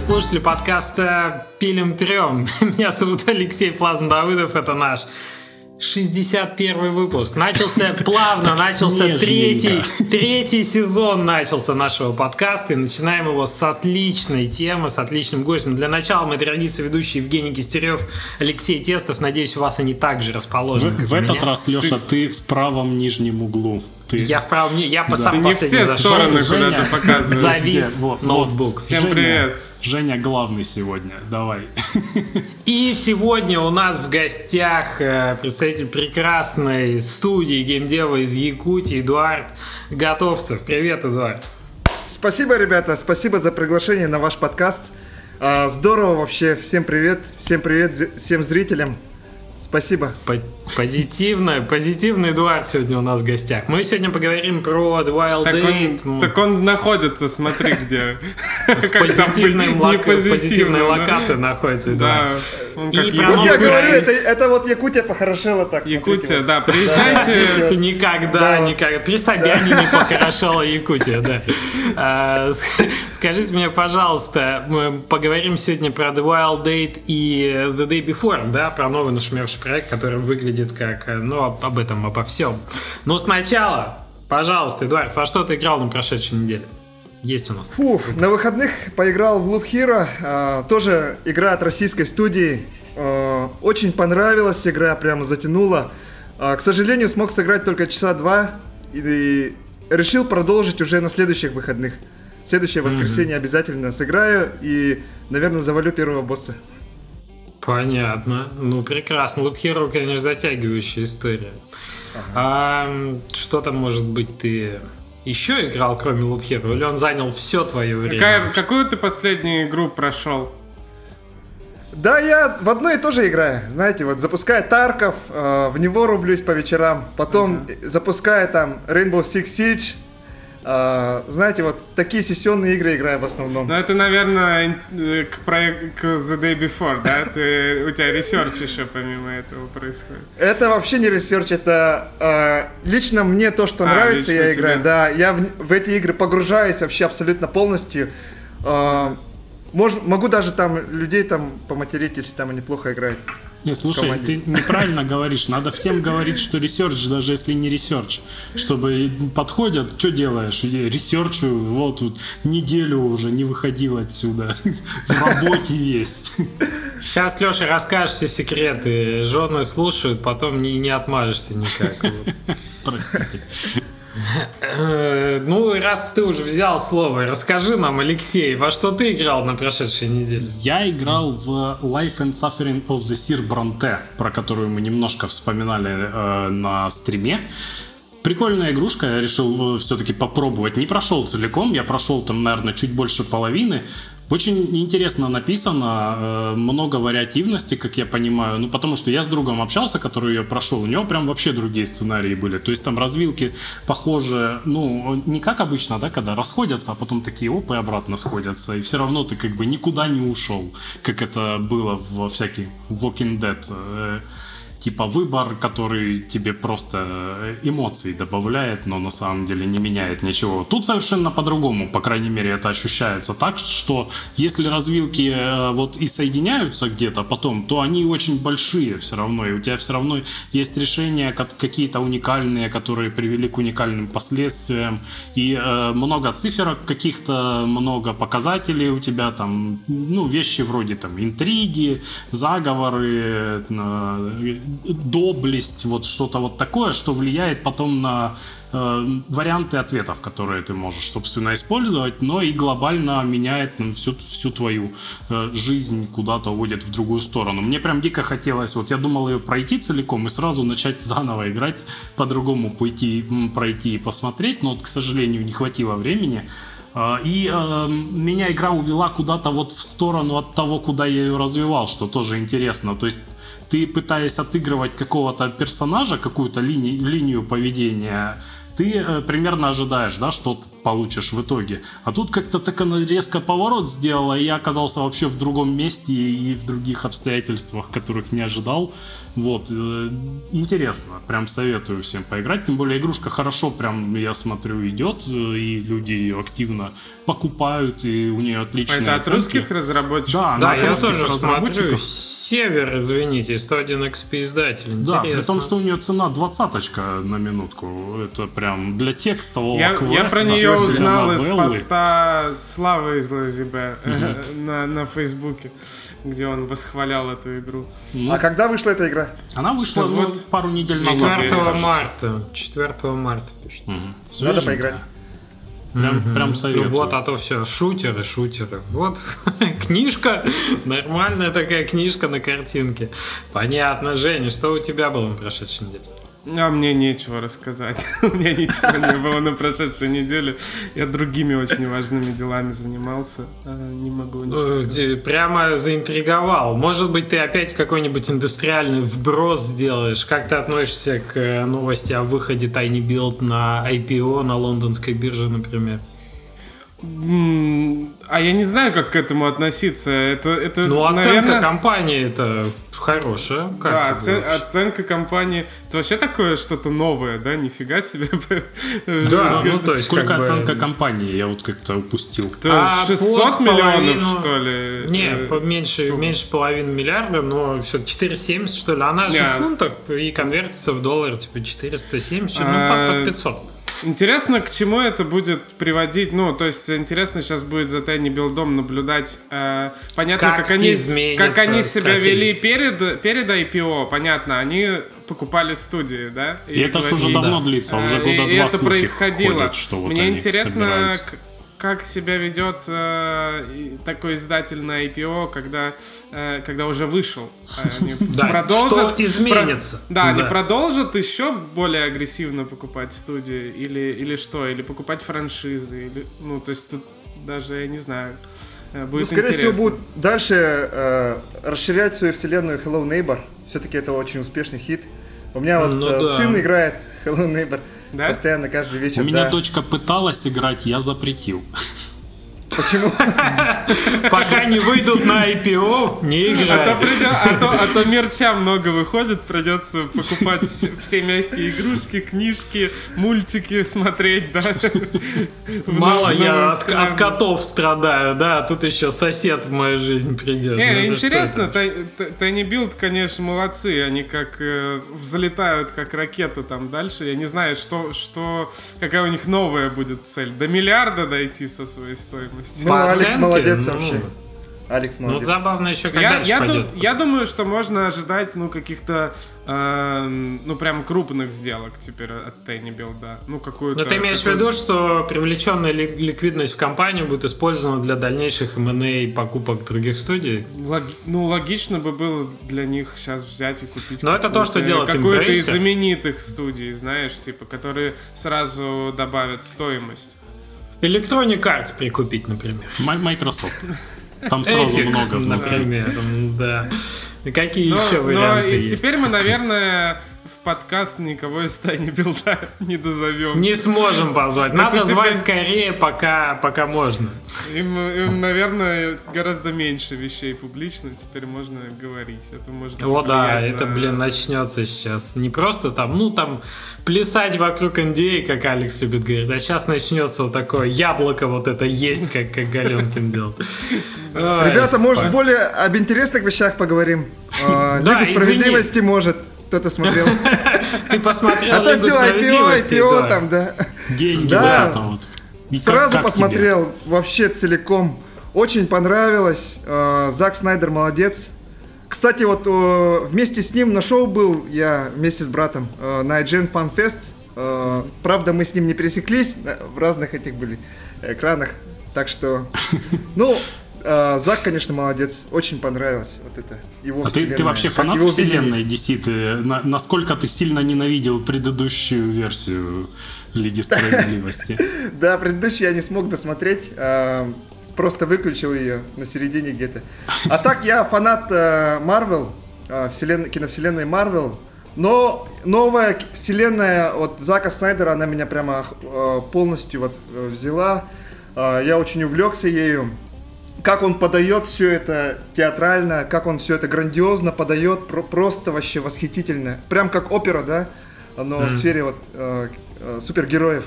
слушатели подкаста «Пилим трем». Меня зовут Алексей Плазм Давыдов, это наш 61 выпуск. Начался плавно, начался третий, третий сезон начался нашего подкаста. И начинаем его с отличной темы, с отличным гостем. Для начала мы традиция ведущий Евгений Кистерев, Алексей Тестов. Надеюсь, у вас они также расположены. В, в этот раз, Леша, ты... ты в правом нижнем углу. Ты... Я в правом, я по да. сам ты не в те зашел, стороны куда-то показываешь. Завис вот, ноутбук. Всем Женя, привет. Женя главный сегодня, давай. И сегодня у нас в гостях э, представитель прекрасной студии геймдева из Якутии Эдуард Готовцев. Привет, Эдуард. Спасибо, ребята, спасибо за приглашение на ваш подкаст. А, здорово вообще, всем привет, всем привет всем зрителям. Спасибо. Позитивно, позитивный Эдуард сегодня у нас в гостях. Мы сегодня поговорим про The Wild так Date. Он, так он находится, смотри, где. В позитивной, лок... позитивной локации находится Да. Я говорю, это, вот Якутия похорошела так. Якутия, да, приезжайте. Никогда, никогда. При Собяне не похорошела Якутия, да. А, скажите мне, пожалуйста, мы поговорим сегодня про The Wild Date и The Day Before, да, про новый нашумевший проект, который выглядит как, ну, об этом, обо всем. Но сначала, пожалуйста, Эдуард, во что ты играл на прошедшей неделе? Есть у нас. Фуф, на выходных поиграл в Loop Hero, э, тоже игра от российской студии. Э, очень понравилась игра, прямо затянула. Э, к сожалению, смог сыграть только часа два и, и решил продолжить уже на следующих выходных. Следующее воскресенье mm-hmm. обязательно сыграю и, наверное, завалю первого босса. Понятно. Ну, прекрасно. Loop Hero, конечно, затягивающая история. Ага. А что там, может быть, ты еще играл, кроме Loop Hero? Или он занял все твое время? Какая, какую ты последнюю игру прошел? Да, я в одно и то же играю. Знаете, вот запускаю Тарков, э, в него рублюсь по вечерам. Потом uh-huh. запускаю там Rainbow Six Siege, Uh, знаете, вот такие сессионные игры играю в основном. Ну, это, наверное, к проекту The Day Before, да? Ты, у тебя research еще помимо этого происходит. Это вообще не research, это uh, лично мне то, что а, нравится, я играю. Тебе? Да, я в, в эти игры погружаюсь вообще абсолютно полностью. Uh, мож, могу даже там людей там поматерить, если там они плохо играют. Не, слушай, команде. ты неправильно говоришь. Надо всем говорить, что research, даже если не research. К тебе подходят, что делаешь? Ресерчу, вот тут неделю уже не выходил отсюда. В работе есть. Сейчас, Леша, расскажешь все секреты. Жены слушают, потом не, не отмажешься никак. Простите. Э, ну, раз ты уже взял слово, расскажи нам, Алексей, во что ты играл на прошедшей неделе? Я играл в Life and Suffering of the Sir Bronte, про которую мы немножко вспоминали э, на стриме. Прикольная игрушка, я решил э, все-таки попробовать. Не прошел целиком, я прошел там, наверное, чуть больше половины. Очень интересно написано, э, много вариативности, как я понимаю. Ну, потому что я с другом общался, который ее прошел, у него прям вообще другие сценарии были. То есть там развилки похожи, ну, не как обычно, да, когда расходятся, а потом такие оп, и обратно сходятся. И все равно ты как бы никуда не ушел, как это было во всяких Walking Dead э, типа выбор, который тебе просто э, эмоции добавляет, но на самом деле не меняет ничего. Тут совершенно по-другому, по крайней мере, это ощущается так, что если развилки э, вот и соединяются где-то потом, то они очень большие все равно, и у тебя все равно есть решения какие-то уникальные, которые привели к уникальным последствиям, и э, много циферок каких-то, много показателей у тебя там, ну, вещи вроде там интриги, заговоры, доблесть, вот что-то вот такое, что влияет потом на э, варианты ответов, которые ты можешь, собственно, использовать, но и глобально меняет ну, всю, всю твою э, жизнь, куда-то уводит в другую сторону. Мне прям дико хотелось, вот я думал ее пройти целиком и сразу начать заново играть, по-другому пойти, пройти и посмотреть, но, вот, к сожалению, не хватило времени. Э, и э, меня игра увела куда-то вот в сторону от того, куда я ее развивал, что тоже интересно. То есть ты пытаясь отыгрывать какого-то персонажа, какую-то линию, линию поведения, ты э, примерно ожидаешь, да, что ты получишь в итоге. А тут как-то так она резко поворот сделала, и я оказался вообще в другом месте и в других обстоятельствах, которых не ожидал. Вот, э, интересно, прям советую всем поиграть. Тем более игрушка хорошо, прям я смотрю, идет, э, и люди ее активно покупают, и у нее отличные Это от оценки. русских разработчиков? Да, Да, я тоже смотрю. Север, извините, 101 XP издатель. Да, при том, что у нее цена двадцаточка на минутку. Это прям для текстового Я, я квеста, про нее узнал из поста Славы из Лазибе на, на Фейсбуке, где он восхвалял эту игру. Ну, А когда вышла эта игра? Она вышла ну, вот пару недель назад. 4 мне кажется. марта. 4 марта пишет. Мгм. Надо Свеженькая. поиграть. Прям, прям Ну советую. Вот, а то все, шутеры, шутеры. Вот, книжка, нормальная такая книжка на картинке. Понятно, Женя, что у тебя было на прошедшей неделе? А мне нечего рассказать. У меня ничего не было на прошедшей неделе. Я другими очень важными делами занимался. А, Не могу ничего Э, Прямо заинтриговал. Может быть, ты опять какой-нибудь индустриальный вброс сделаешь? Как ты относишься к э, новости о выходе Tiny Build на IPO на лондонской бирже, например? А я не знаю, как к этому относиться. Это, это Ну, оценка наверное, компании это хорошая. Как Да, тебе оце- вообще? оценка компании. Это вообще такое что-то новое, да? Нифига себе. Да, ну то есть Сколько оценка компании? Я вот как-то упустил. То А 600 под миллионов, что ли? Не, Э, по- меньше, меньше половины миллиарда, но все 470, что ли. Она же в фунтах и конвертится в доллар, типа 470, ну А, под, под 500. Интересно, к чему это будет приводить. Ну, то есть, интересно сейчас будет за Tiny Билдом наблюдать. э, понятно, Как как, они, как они себя стратегия. вели перед, перед IPO. Понятно, они покупали студии, да? И это ж уже и- давно длится, уже Э, года и, два и это происходило. ходят, что вот Мне они интересно, собираются. Как себя ведет э, такой издатель на IPO, когда, э, когда уже вышел. Э, Они Да, продолжат, что изменится. про- да, они Да. продолжат еще более агрессивно покупать студии или, или что? Или покупать франшизы? Или, ну, то есть тут даже, я не знаю, э, Ну, будет скорее интересно. всего, будут дальше э, расширять свою вселенную Hello Neighbor. Все-таки это очень успешный хит. У меня вот Ну э, да. сын играет Hello Neighbor Да? постоянно, каждый вечер. У меня да. дочка пыталась играть, я запретил. Почему? Пока не выйдут на IPO, не А играй. придё- а, то, а то мерча много выходит, придется покупать все, мягкие игрушки, книжки, мультики смотреть, да. Мало я от, котов страдаю, да, а тут еще сосед в мою жизнь придет. Не, Ну, интересно, это? Тай- Тай- Tiny Build, конечно, молодцы. Они как э, взлетают, как ракета там дальше. Я не знаю, что, что, какая у них новая будет цель. До миллиарда дойти со своей стоимостью. Ну, Алекс оценке, молодец ну, вообще. Алекс Ну, молодец. забавно еще, когда Я, я, пойдет. ду- я думаю, что можно ожидать, ну, каких-то, эм, ну, прям крупных сделок теперь от Tiny Build, да. Ну, какую-то... Но ты имеешь в какую- виду, что привлеченная ли- ликвидность в компанию будет использована для дальнейших M&A покупок других студий? Логи- Ну, логично бы было для них сейчас взять и купить Но это то, что какую-то- делает какую-то из знаменитых студий, знаешь, типа, которые сразу добавят стоимость. Electronic Arts прикупить, например. Microsoft. Там сразу Epic, много внутри. например, да. Какие Но, еще но варианты и есть? теперь мы, наверное, в подкаст никого из Тайни Билда не дозовем. Не сможем позвать. Надо Это звать тебе- скорее, пока, пока можно. Им, им, наверное, гораздо меньше вещей публично теперь можно говорить. Это может О, да, это, на- блин, начнется сейчас. Не просто там, ну, там, плясать вокруг NDA, как Алекс любит говорить, а сейчас начнется вот такое яблоко вот это есть, как, как Галенкин делал. Ребята, может, более об интересных вещах поговорим? А, Да, Лигу справедливости, может, кто-то смотрел. Ты посмотрел А то все, IPO? IPO там, да. Деньги Да. как- Сразу посмотрел вообще целиком. Очень понравилось. Э, Зак Снайдер молодец. Кстати, вот э, вместе с ним на шоу был я вместе с братом э, на IGN Fan Fest. Э, Правда, мы с ним не пересеклись, в разных этих были экранах. Так что, ну, э, Зак, конечно, молодец. Очень понравилось вот это его А ты, ты вообще фанат его вселенной DC? Ты, на- насколько ты сильно ненавидел предыдущую версию Лиги Справедливости? Да, предыдущий я не смог досмотреть. а, Просто выключил ее на середине где-то. А так я фанат Марвел, киновселенной Марвел. Но новая вселенная от Зака Снайдера, она меня прямо э, полностью вот э, взяла. Э, я очень увлекся ею. Как он подает все это театрально, как он все это грандиозно подает, про просто вообще восхитительно. Прям как опера, да? Но mm. в сфере вот э, э, супергероев.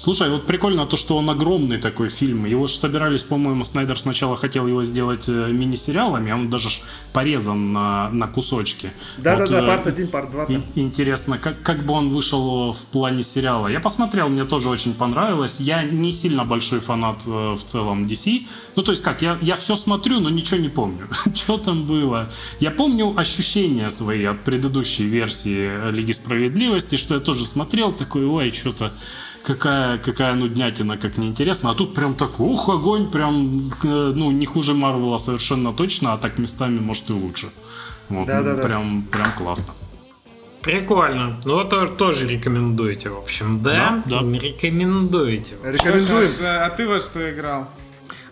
Слушай, вот прикольно то, что он огромный такой фильм. Его же собирались, по-моему, Снайдер сначала хотел его сделать э, мини-сериалами, а он даже порезан на, на кусочки. Да-да-да, вот, парт 1, парт 2. И, интересно, как, как бы он вышел в плане сериала. Я посмотрел, мне тоже очень понравилось. Я не сильно большой фанат э, в целом DC. Ну, то есть как, я, я все смотрю, но ничего не помню. что там было? Я помню ощущения свои от предыдущей версии Лиги Справедливости, что я тоже смотрел, такой, ой, что-то какая, какая нуднятина, как неинтересно. А тут прям так, ух, огонь, прям, э, ну, не хуже Марвела совершенно точно, а так местами, может, и лучше. Вот, да, да, прям, да. прям классно. Прикольно. Ну, вот тоже рекомендуете, в общем, да? Да, да. Рекомендуете. Рекомендуем. А ты во что играл?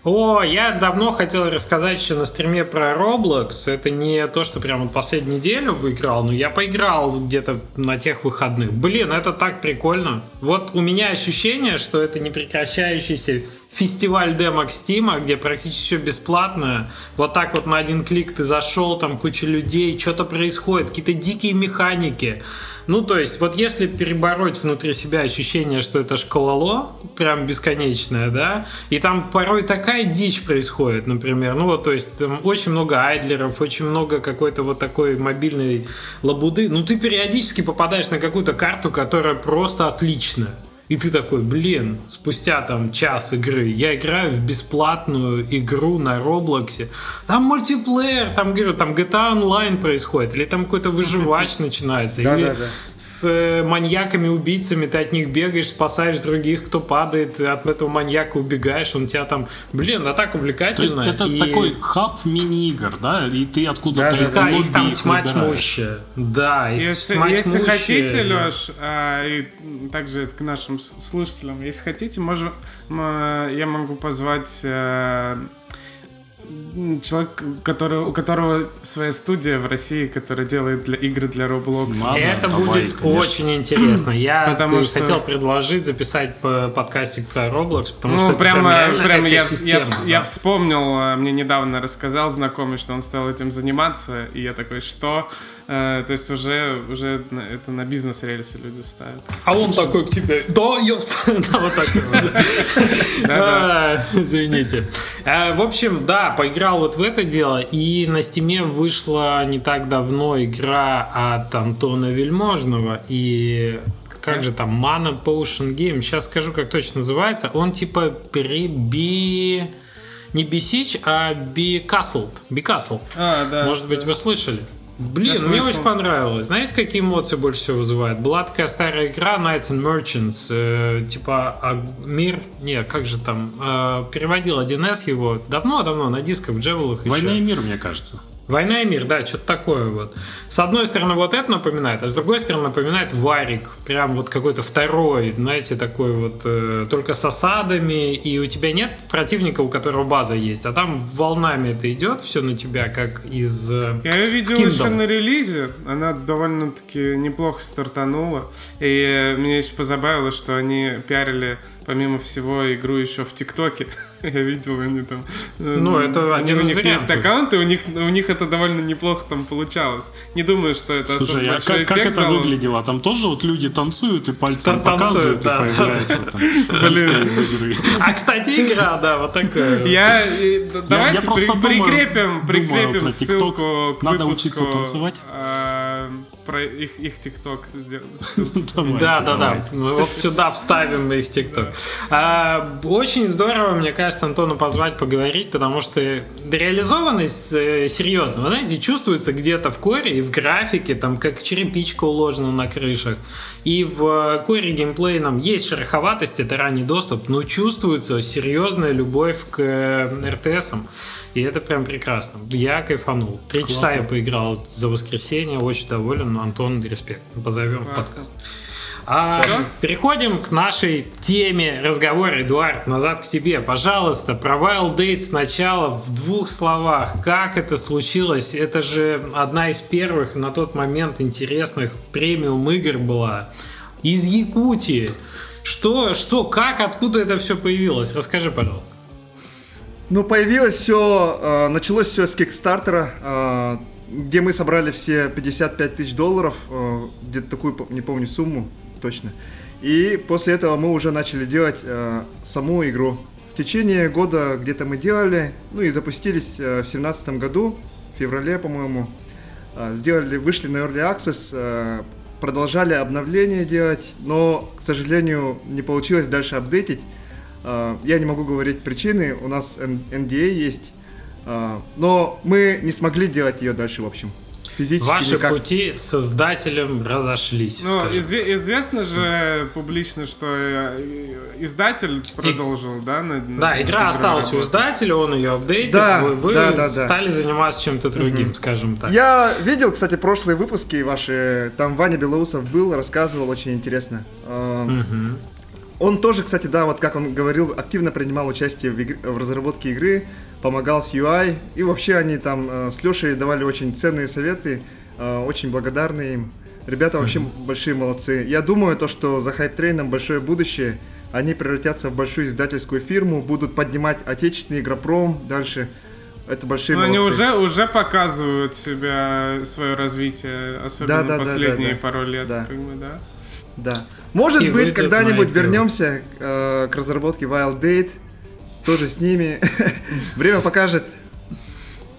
О, я давно хотел рассказать еще на стриме про Roblox. Это не то, что прямо последнюю неделю выиграл, но я поиграл где-то на тех выходных. Блин, это так прикольно. Вот у меня ощущение, что это не прекращающийся фестиваль демок Стима, где практически все бесплатно. Вот так вот на один клик ты зашел, там куча людей, что-то происходит, какие-то дикие механики. Ну, то есть, вот если перебороть внутри себя ощущение, что это школоло, прям бесконечное, да, и там порой такая дичь происходит, например, ну вот, то есть, там очень много айдлеров, очень много какой-то вот такой мобильной лабуды, ну, ты периодически попадаешь на какую-то карту, которая просто отличная. И ты такой, блин, спустя там час игры я играю в бесплатную игру на Роблоксе. Там мультиплеер, там, говорю, там GTA Online происходит, или там какой-то выживач начинается, или с э, маньяками-убийцами ты от них бегаешь, спасаешь других, кто падает, от этого маньяка убегаешь, он тебя там, блин, а так увлекательно. Это такой хаб мини-игр, да? И ты откуда-то да, их там тьма тьмущая. Да, если, если хотите, Леш, а, и также это к нашим слушателям. Если хотите, можем, я могу позвать э, человек, который, у которого своя студия в России, которая делает для игры для Roblox. Надо, это давай, будет конечно. очень интересно. Я потому что... хотел предложить записать подкастик про Roblox, потому ну, что прямо, прям, прям я, я, да. я вспомнил, э, мне недавно рассказал знакомый, что он стал этим заниматься, и я такой, что? Э, то есть уже, уже это на бизнес-рельсы люди ставят. А он такой к тебе, да, я да, вот так. А, извините. Э, в общем, да, поиграл вот в это дело, и на стиме вышла не так давно игра от Антона Вельможного, и как же там, Mana Potion Game, сейчас скажу, как точно называется, он типа приби... Не Бесич, а Бикаслд. Бикасл. А, да. Может быть, вы слышали? Блин, Я мне очень понравилось. Знаете, какие эмоции больше всего вызывает? Была такая старая игра Knights and Merchants, э, типа а, мир, не, как же там, э, переводил 1С его давно-давно на дисках в Джевелах еще. Война и мир, мне кажется. Война и мир, да, что-то такое вот. С одной стороны, вот это напоминает, а с другой стороны, напоминает варик. Прям вот какой-то второй, знаете, такой вот, э, только с осадами, и у тебя нет противника, у которого база есть, а там волнами это идет все на тебя, как из э, Я ее видел Kingdom. еще на релизе, она довольно-таки неплохо стартанула, и меня еще позабавило, что они пиарили помимо всего, игру еще в ТикТоке. Я видел, они там... Э, ну, это один У них есть аккаунты, у них, у них это довольно неплохо там получалось. Не думаю, что это Слушай, особо а как, как это дало. выглядело? Там тоже вот люди танцуют и пальцем Тан- показывают, да, и появляется да. игры. А, кстати, игра, да, вот такая. Я, давайте я, я прикрепим, прикрепим ссылку к Надо учиться танцевать. Про их, их ТикТок Да, да, да. Вот сюда вставим их ТикТок. А, очень здорово, мне кажется, Антону позвать поговорить, потому что реализованность э, серьезно. Вы знаете, чувствуется где-то в коре и в графике, там как черепичка уложена на крышах. И в коре геймплейном есть шероховатость, это ранний доступ, но чувствуется серьезная любовь к э, РТСам. И это прям прекрасно. Я кайфанул. Три часа я поиграл за воскресенье, очень доволен. Антон, респект. Позовем Классно. подкаст. А, переходим к нашей теме разговора. Эдуард, назад к тебе, пожалуйста. Про Wild Date сначала в двух словах. Как это случилось? Это же одна из первых на тот момент интересных премиум игр была. Из Якутии. Что, что, как, откуда это все появилось? Расскажи, пожалуйста. Ну, появилось все, э, началось все с Кикстартера, э, где мы собрали все 55 тысяч долларов, э, где-то такую, не помню сумму точно. И после этого мы уже начали делать саму игру. В течение года где-то мы делали, ну и запустились в семнадцатом году, в феврале, по-моему. Сделали, вышли на Early Access, продолжали обновления делать, но, к сожалению, не получилось дальше апдейтить. А, я не могу говорить причины, у нас NDA есть, а, но мы не смогли делать ее дальше, в общем. Физически Ваши никак. пути с создателем разошлись. Ну, изв- известно же публично, что э, издатель продолжил, И... да? На, да, на игра осталась у издателя, он ее апдейтит, да, вы, вы да, да, стали да. заниматься чем-то другим, угу. скажем так. Я видел, кстати, прошлые выпуски ваши, там Ваня Белоусов был, рассказывал, очень интересно. Угу. Он тоже, кстати, да, вот как он говорил, активно принимал участие в, игр... в разработке игры, помогал с UI, и вообще они там э, с Лешей давали очень ценные советы, э, очень благодарны им. Ребята вообще mm-hmm. большие молодцы. Я думаю, то, что за Train большое будущее, они превратятся в большую издательскую фирму, будут поднимать отечественный игропром дальше. Это большие Но молодцы. они уже, уже показывают себя, свое развитие, особенно да, да, последние да, да, пару лет. Да. Как бы, да? Да. Может и быть, когда-нибудь вернемся э, к разработке Wild Date. Тоже с ними. Время покажет.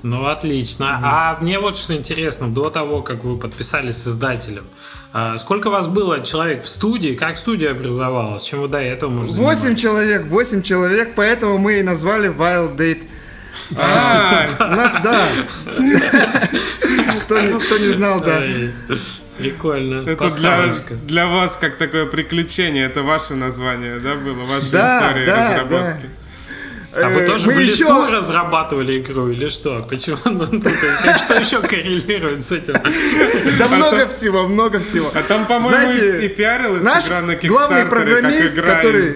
Ну, отлично. Mm-hmm. А мне вот что интересно, до того, как вы подписались с издателем, а сколько вас было человек в студии? Как студия образовалась? Чем вы до этого можете Восемь человек, восемь человек, поэтому мы и назвали Wild Date. А, у нас, да. Кто не знал, да. Прикольно. Это для, для вас как такое приключение, это ваше название, да, было? Ваша да, история да, разработки. Да. А вы э, тоже Мы в лесу еще... разрабатывали игру или что? Почему? Ну, что еще коррелирует с этим? Да много всего, много всего. А там, по-моему, и пиарилась игра на главный программист, который...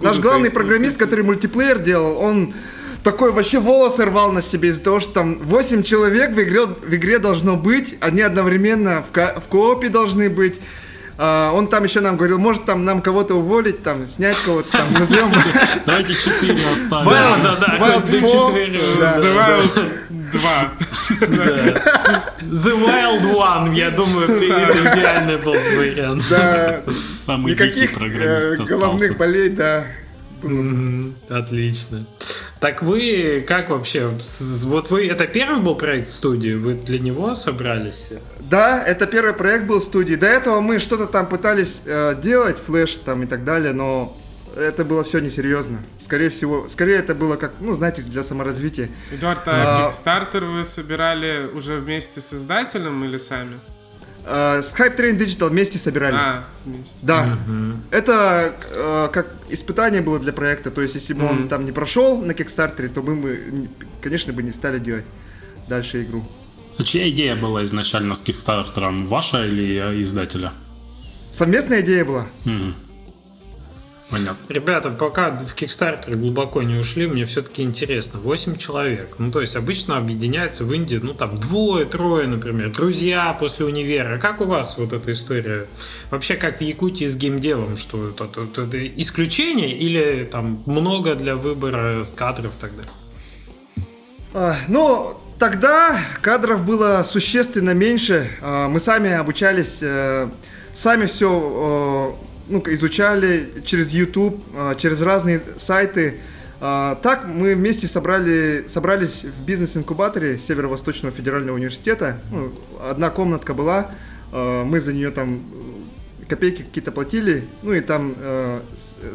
Наш главный программист, который мультиплеер делал, он такой вообще волосы рвал на себе из-за того, что там 8 человек в игре, в игре должно быть, они одновременно в, ко- в коопе должны быть. Uh, он там еще нам говорил, может там нам кого-то уволить, там снять кого-то, там назовем. Давайте 4 оставим. Wild, да, да, Wild 4. Да, The Wild 2. The Wild One, я думаю, идеальный был вариант. Да. Самый Никаких э, головных болей, да. Отлично. Так вы как вообще? Вот вы это первый был проект студии? Вы для него собрались? Да, это первый проект был студии. До этого мы что-то там пытались э, делать, флеш там и так далее, но это было все несерьезно. Скорее всего, скорее это было как, ну, знаете, для саморазвития. Эдуард, а, а Kickstarter вы собирали уже вместе с издателем или сами? С Hype Train Digital вместе собирали. А, вместе. Да. Uh-huh. Это uh, как испытание было для проекта. То есть, если бы uh-huh. он там не прошел на Kickstarter, то мы бы, конечно, бы не стали делать дальше игру. А чья идея была изначально с Kickstarter? Ваша или издателя? Совместная идея была. Uh-huh. Понятно. Ребята, пока в Kickstarter глубоко не ушли, мне все-таки интересно. 8 человек. Ну, то есть обычно объединяются в Индии, ну, там, двое, трое, например, друзья после универа. Как у вас вот эта история? Вообще, как в Якутии с геймдевом, что это, это, это исключение или там много для выбора кадров тогда? А, ну, тогда кадров было существенно меньше. А, мы сами обучались, э, сами все ну, изучали через YouTube, а, через разные сайты. А, так мы вместе собрали, собрались в бизнес-инкубаторе Северо-Восточного федерального университета. Ну, одна комнатка была, а, мы за нее там копейки какие-то платили, ну и там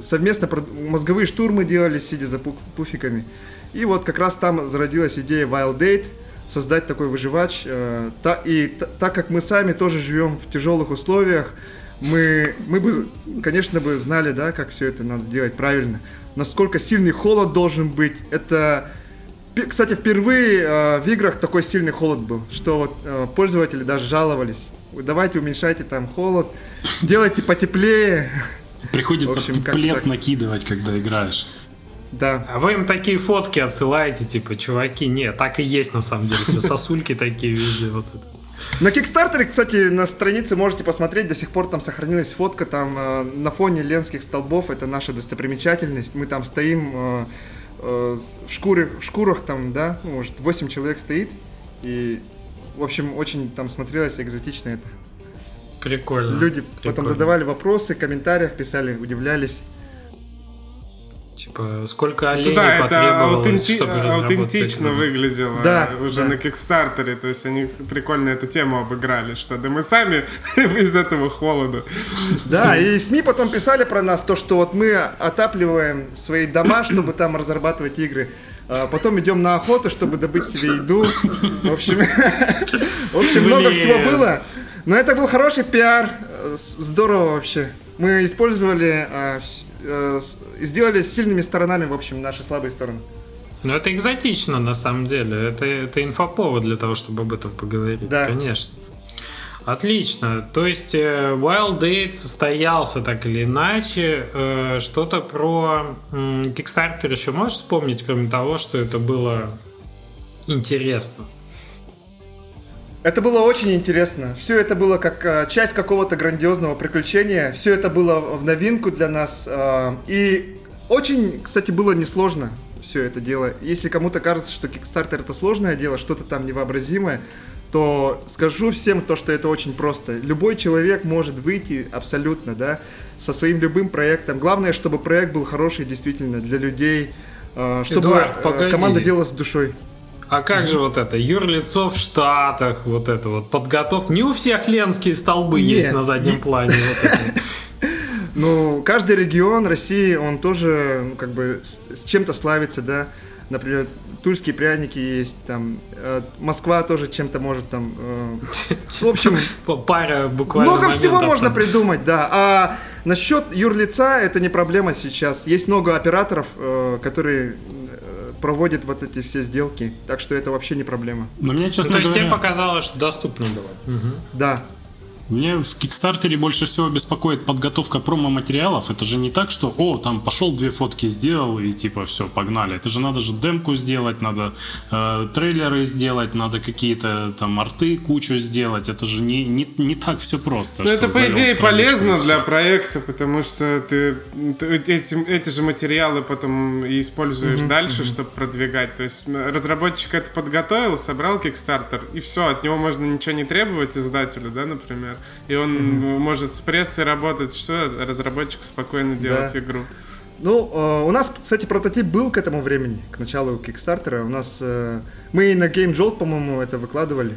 совместно мозговые штурмы делали, сидя за пуфиками. И вот как раз там зародилась идея Wild Date, создать такой выживач. И так как мы сами тоже живем в тяжелых условиях, мы, мы бы, конечно, бы знали, да, как все это надо делать правильно. Насколько сильный холод должен быть. Это, кстати, впервые э, в играх такой сильный холод был, что вот э, пользователи даже жаловались. давайте уменьшайте там холод, делайте потеплее. Приходится в общем, плед накидывать, когда играешь. Да. А вы им такие фотки отсылаете, типа, чуваки, нет, так и есть на самом деле, все сосульки такие везде, вот это. На Кикстартере, кстати, на странице можете посмотреть, до сих пор там сохранилась фотка там э, на фоне ленских столбов, это наша достопримечательность, мы там стоим э, э, в, шкуре, в шкурах там, да, ну, может, 8 человек стоит, и, в общем, очень там смотрелось экзотично это. Прикольно. Люди Прикольно. потом задавали вопросы, в комментариях писали, удивлялись. Типа, сколько оленей да, потребовалось, это аутенти... чтобы аутентично выглядело да, уже да. на Кикстартере. То есть они прикольно эту тему обыграли, что да мы сами из этого холода. Да, и СМИ потом писали про нас, то, что вот мы отапливаем свои дома, чтобы там разрабатывать игры. А потом идем на охоту, чтобы добыть себе еду. В общем, в общем много всего было. Но это был хороший пиар. Здорово вообще. Мы использовали а, э, сделали сильными сторонами, в общем, наши слабые стороны. Ну, это экзотично, на самом деле. Это, это инфоповод для того, чтобы об этом поговорить. Да. Конечно. Отлично. То есть э, Wild Date состоялся так или иначе. Э, что-то про Kickstarter еще можешь вспомнить, кроме того, что это было интересно? Это было очень интересно. Все это было как э, часть какого-то грандиозного приключения. Все это было в новинку для нас. Э, и очень, кстати, было несложно все это дело. Если кому-то кажется, что Kickstarter это сложное дело, что-то там невообразимое, то скажу всем то, что это очень просто. Любой человек может выйти абсолютно, да, со своим любым проектом. Главное, чтобы проект был хороший действительно для людей, э, чтобы Эдуард, команда делала с душой. А как же вот это, юрлицо в Штатах, вот это вот, подготовка. Не у всех ленские столбы Нет. есть на заднем плане. Ну, каждый регион России, он тоже, ну, как бы, с чем-то славится, да. Например, тульские пряники есть, там, э, Москва тоже чем-то может там, э, в общем... Пара буквально Много всего можно придумать, да. А насчет юрлица, это не проблема сейчас. Есть много операторов, э, которые проводит вот эти все сделки, так что это вообще не проблема. Но мне, честно ну, то есть говоря... тебе показалось, что доступно было? Угу. Да, мне в Кикстартере больше всего беспокоит подготовка промо-материалов. Это же не так, что, о, там пошел две фотки сделал и типа все, погнали. Это же надо же демку сделать, надо э, трейлеры сделать, надо какие-то там арты кучу сделать. Это же не, не, не так все просто. Ну это по идее полезно для проекта, потому что ты, ты эти, эти же материалы потом и используешь mm-hmm. дальше, чтобы продвигать. То есть разработчик это подготовил, собрал Кикстартер, и все, от него можно ничего не требовать издателю, да, например. И он mm-hmm. может с прессой работать, что разработчик спокойно делать да. игру. Ну, э, у нас, кстати, прототип был к этому времени, к началу Кикстартера. У нас э, мы и на Game Jolt, по-моему, это выкладывали.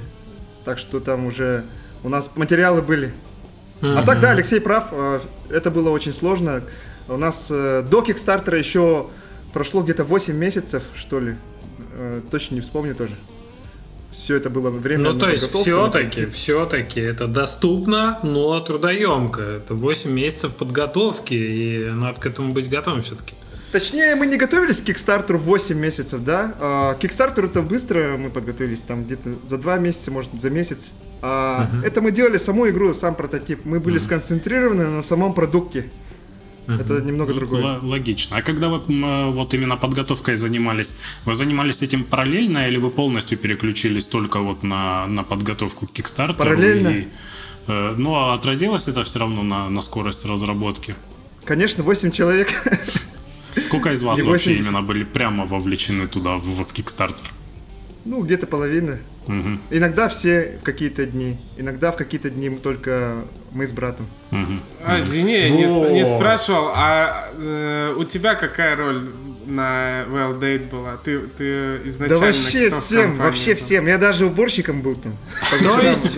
Так что там уже у нас материалы были. Mm-hmm. А так, да, Алексей прав, э, это было очень сложно. У нас э, до Кикстартера еще прошло где-то 8 месяцев, что ли. Э, точно не вспомню тоже все это было время. Ну, то есть, все-таки, все-таки это доступно, но трудоемко. Это 8 месяцев подготовки, и надо к этому быть готовым все-таки. Точнее, мы не готовились к Кикстартеру 8 месяцев, да? А, Кикстартеру это быстро мы подготовились, там где-то за 2 месяца, может, за месяц. А, uh-huh. Это мы делали саму игру, сам прототип. Мы были uh-huh. сконцентрированы на самом продукте. Это немного другое. логично. А когда вы вот именно подготовкой занимались, вы занимались этим параллельно или вы полностью переключились только вот на, на подготовку к Kickstarter? Параллельно. И, э, ну, а отразилось это все равно на, на скорость разработки? Конечно, 8 человек. Сколько из вас вообще именно были прямо вовлечены туда, в Kickstarter? Ну, где-то половина. Угу. Иногда все в какие-то дни, иногда в какие-то дни только мы с братом. Угу. А, извини, я не, не спрашивал, а э, у тебя какая роль на Well Date была? Ты, ты изначально Да вообще всем, вообще всем. Я даже уборщиком был там. То есть,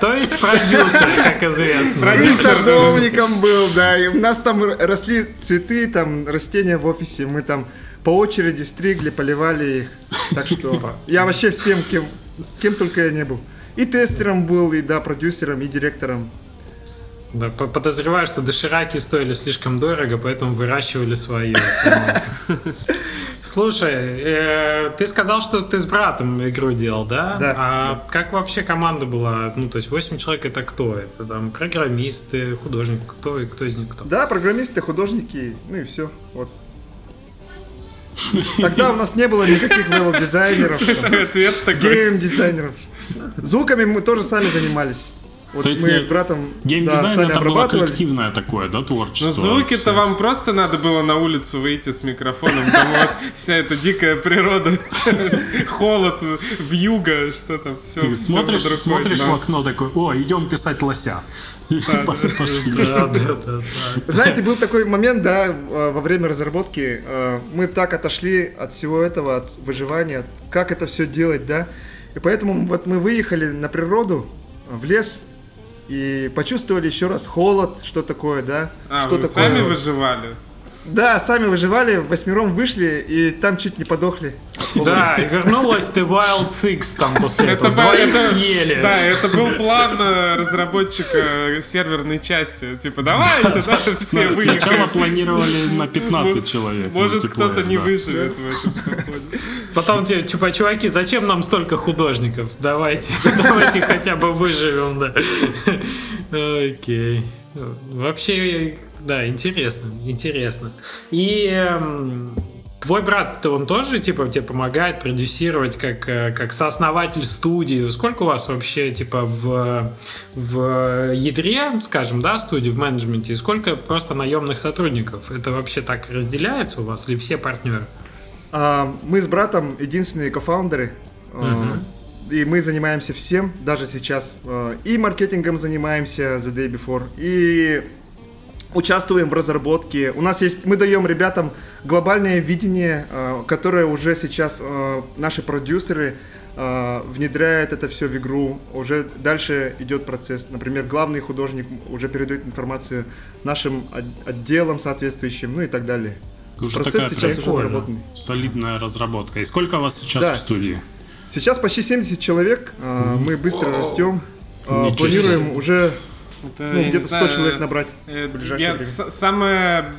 то есть продюсер, как известно. Продюсер садовником был, да. И у нас там росли цветы, там растения в офисе. Мы там по очереди стригли, поливали их. Так что я вообще всем, кем, кем только я не был. И тестером был, и да, продюсером, и директором. Да, подозреваю, что дошираки стоили слишком дорого, поэтому выращивали свои. Слушай, э, ты сказал, что ты с братом игру делал, да? Да. А как вообще команда была? Ну, то есть 8 человек это кто? Это там программисты, художники, кто и кто из них кто? Да, программисты, художники, ну и все. Вот. Тогда у нас не было никаких левел-дизайнеров, гейм-дизайнеров. Звуками мы тоже сами занимались. Вот То есть мы не- с братом да, сами это было обрабатывали. коллективное такое, да, Ну, творчество? звуки-то Всё. вам просто надо было на улицу выйти с микрофоном. Там у вас вся эта дикая природа, холод, вьюга, что там, все, Ты смотришь, смотришь в окно такой, о, идем писать лося. Знаете, был такой момент, да, э, во время разработки, э, мы так отошли от всего этого, от выживания, как это все делать, да, и поэтому вот мы выехали на природу, в лес, и почувствовали еще раз холод, что такое, да, А, что вы такое. сами выживали? Да, сами выживали, восьмером вышли, и там чуть не подохли. Да, и вернулась ты Wild Six там после Это, этого. это- съели. да, это был план э, разработчика серверной части. Типа, давайте, да, все Сначала выехали. планировали на 15 человек. Может, мультиплеер, кто-то не выживет в этом. Потом тебе, типа, чуваки, зачем нам столько художников? Давайте, давайте хотя бы выживем, да. Окей. Вообще, да, интересно, интересно. И эм, твой брат, он тоже, типа, тебе помогает продюсировать как, э, как сооснователь студии. Сколько у вас вообще, типа, в, в ядре, скажем, да, студии, в менеджменте, и сколько просто наемных сотрудников? Это вообще так разделяется у вас или все партнеры? А, мы с братом единственные кофаундеры. а, И мы занимаемся всем, даже сейчас. а, И маркетингом занимаемся The Day Before, и участвуем в разработке. У нас есть, мы даем ребятам глобальное видение, а, которое уже сейчас а, наши продюсеры внедряют это все в игру. Уже дальше идет процесс. Например, главный художник уже передает информацию нашим от- отделам соответствующим, ну и так далее. Уже Процесс такая сейчас уже прикольно. наработанный. солидная разработка. И сколько вас сейчас Да. в студии? Сейчас почти 70 человек. а, Мы быстро растем. А, Ничего Планируем уже Это, ну, где-то 100 знаю, человек набрать. э, в ближайшее я- время. с- Самая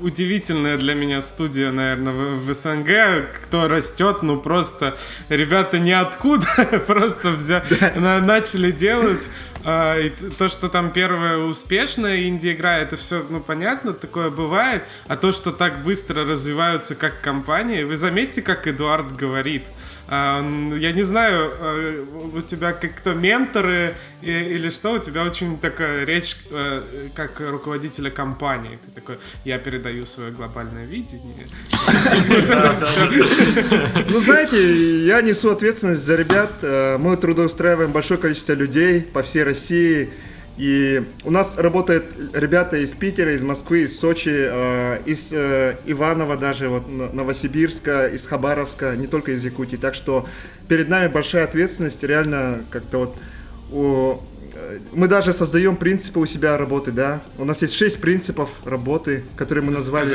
удивительная для меня студия, наверное, в, в СНГ, кто растет, ну просто ребята ниоткуда, просто взя... на- начали делать. А, и то, что там первая успешная инди-игра, это все, ну, понятно, такое бывает. А то, что так быстро развиваются как компании, вы заметьте, как Эдуард говорит. А, я не знаю, э, у тебя как кто менторы или что, у тебя очень такая речь э, как руководителя компании. Ты такой, я передаю свое глобальное видение. Ну, знаете, я несу ответственность за ребят. Э, Мы трудоустраиваем большое количество людей по всей России. И у нас работают ребята из Питера, из Москвы, из Сочи, э, из э, Иванова даже, вот Новосибирска, из Хабаровска, не только из Якутии. Так что перед нами большая ответственность, реально как-то вот у- э, мы даже создаем принципы у себя работы, да. У нас есть шесть принципов работы, которые мы назвали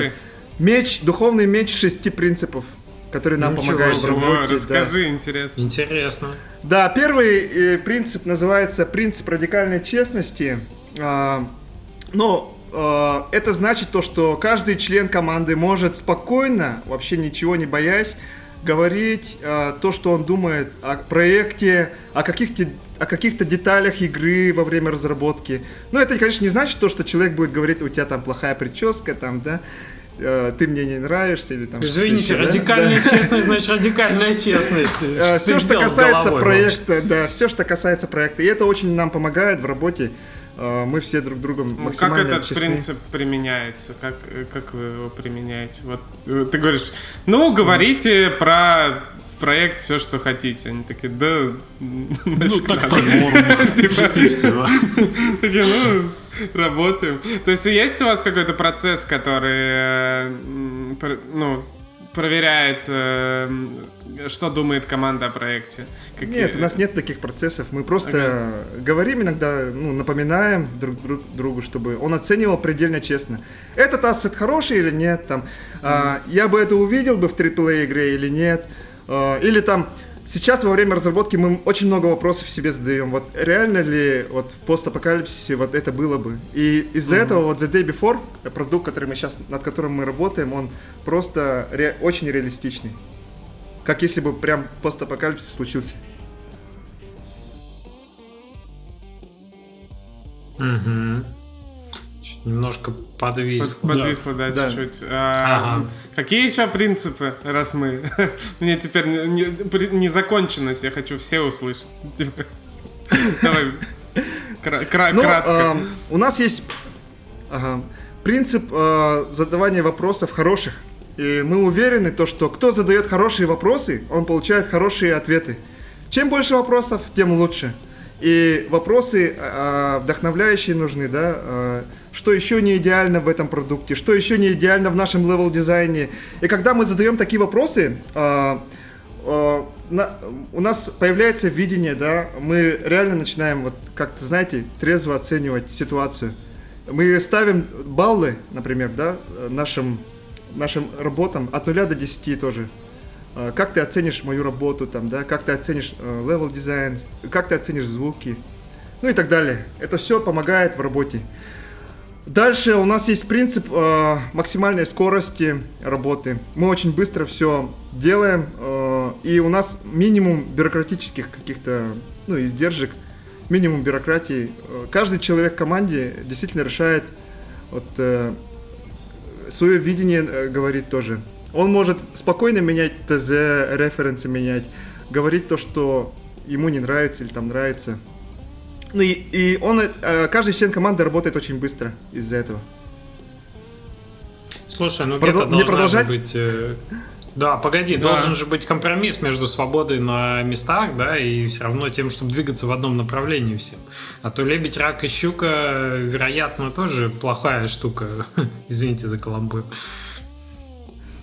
меч, духовный меч шести принципов, который нам Ничего помогает в себе. Ой, работе. да. расскажи, интересно. Интересно. Да, первый э, принцип называется принцип радикальной честности. А, но а, это значит то, что каждый член команды может спокойно, вообще ничего не боясь, говорить а, то, что он думает о проекте, о каких-то о каких-то деталях игры во время разработки. Но это, конечно, не значит то, что человек будет говорить, у тебя там плохая прическа, там, да, ты мне не нравишься, или там Извините, еще, радикальная Да. честность, значит радикальная честность. Э, Ты Все, что касается головой, проекта, да, все, что касается проекта. И это очень нам помогает в работе. Э, Мы все друг другом Ну, как максимально этот честны. принцип применяется? Как, э, как вы его применяете? Вот э, ты говоришь, ну, говорите про проект все, что хотите. Они такие, да, Ну, норм. Типа. Такие, ну, работаем. То есть есть у вас какой-то процесс, который, э, ну, проверяет, э, что думает команда о проекте? Какие- Нет, у нас нет таких процессов. Мы просто говорим иногда, ну, напоминаем друг, друг другу, чтобы он оценивал предельно честно. Этот ассет хороший или нет? Там, а, я бы это увидел бы в AAA игре или нет? А, или там, сейчас во время разработки мы очень много вопросов себе задаем. Вот реально ли вот в постапокалипсисе вот это было бы? И из-за mm-hmm. этого вот The Day Before, продукт, который мы сейчас, над которым мы работаем, он просто ре- очень реалистичный. Как если бы прям постапокалипсис случился. Угу. Чуть немножко подвис. Под, подвисло, да, да, чуть-чуть. А, ага. Какие еще принципы, раз мы... Мне теперь незаконченность, я хочу все услышать. Давай. Ну, кратко. У нас есть принцип э, задавания вопросов хороших. И мы уверены, то, что кто задает хорошие вопросы, он получает хорошие ответы. Чем больше вопросов, тем лучше. И вопросы э, вдохновляющие нужны, да, э, что еще не идеально в этом продукте, что еще не идеально в нашем левел дизайне. И когда мы задаем такие вопросы, э, э, на, у нас появляется видение, да, мы реально начинаем, вот как-то, знаете, трезво оценивать ситуацию. Мы ставим баллы, например, да, нашим, нашим работам от 0 до 10 тоже. А, как ты оценишь мою работу, там, да, как ты оценишь level э, дизайн, как ты оценишь звуки, ну и так далее. Это все помогает в работе. Дальше у нас есть принцип э, максимальной скорости работы. Мы очень быстро все делаем, э, и у нас минимум бюрократических каких-то ну, издержек, минимум бюрократии. Э, каждый человек в команде действительно решает вот, э, свое видение, э, говорит тоже. Он может спокойно менять ТЗ, референсы менять, говорить то, что ему не нравится или там нравится. Ну и, и он, э, каждый член команды работает очень быстро из-за этого. Слушай, ну Продол- где-то продолжать? быть... Э, да, погоди, да. должен же быть компромисс между свободой на местах, да, и все равно тем, чтобы двигаться в одном направлении всем. А то лебедь, рак и щука, вероятно, тоже плохая штука. Извините за каламбур.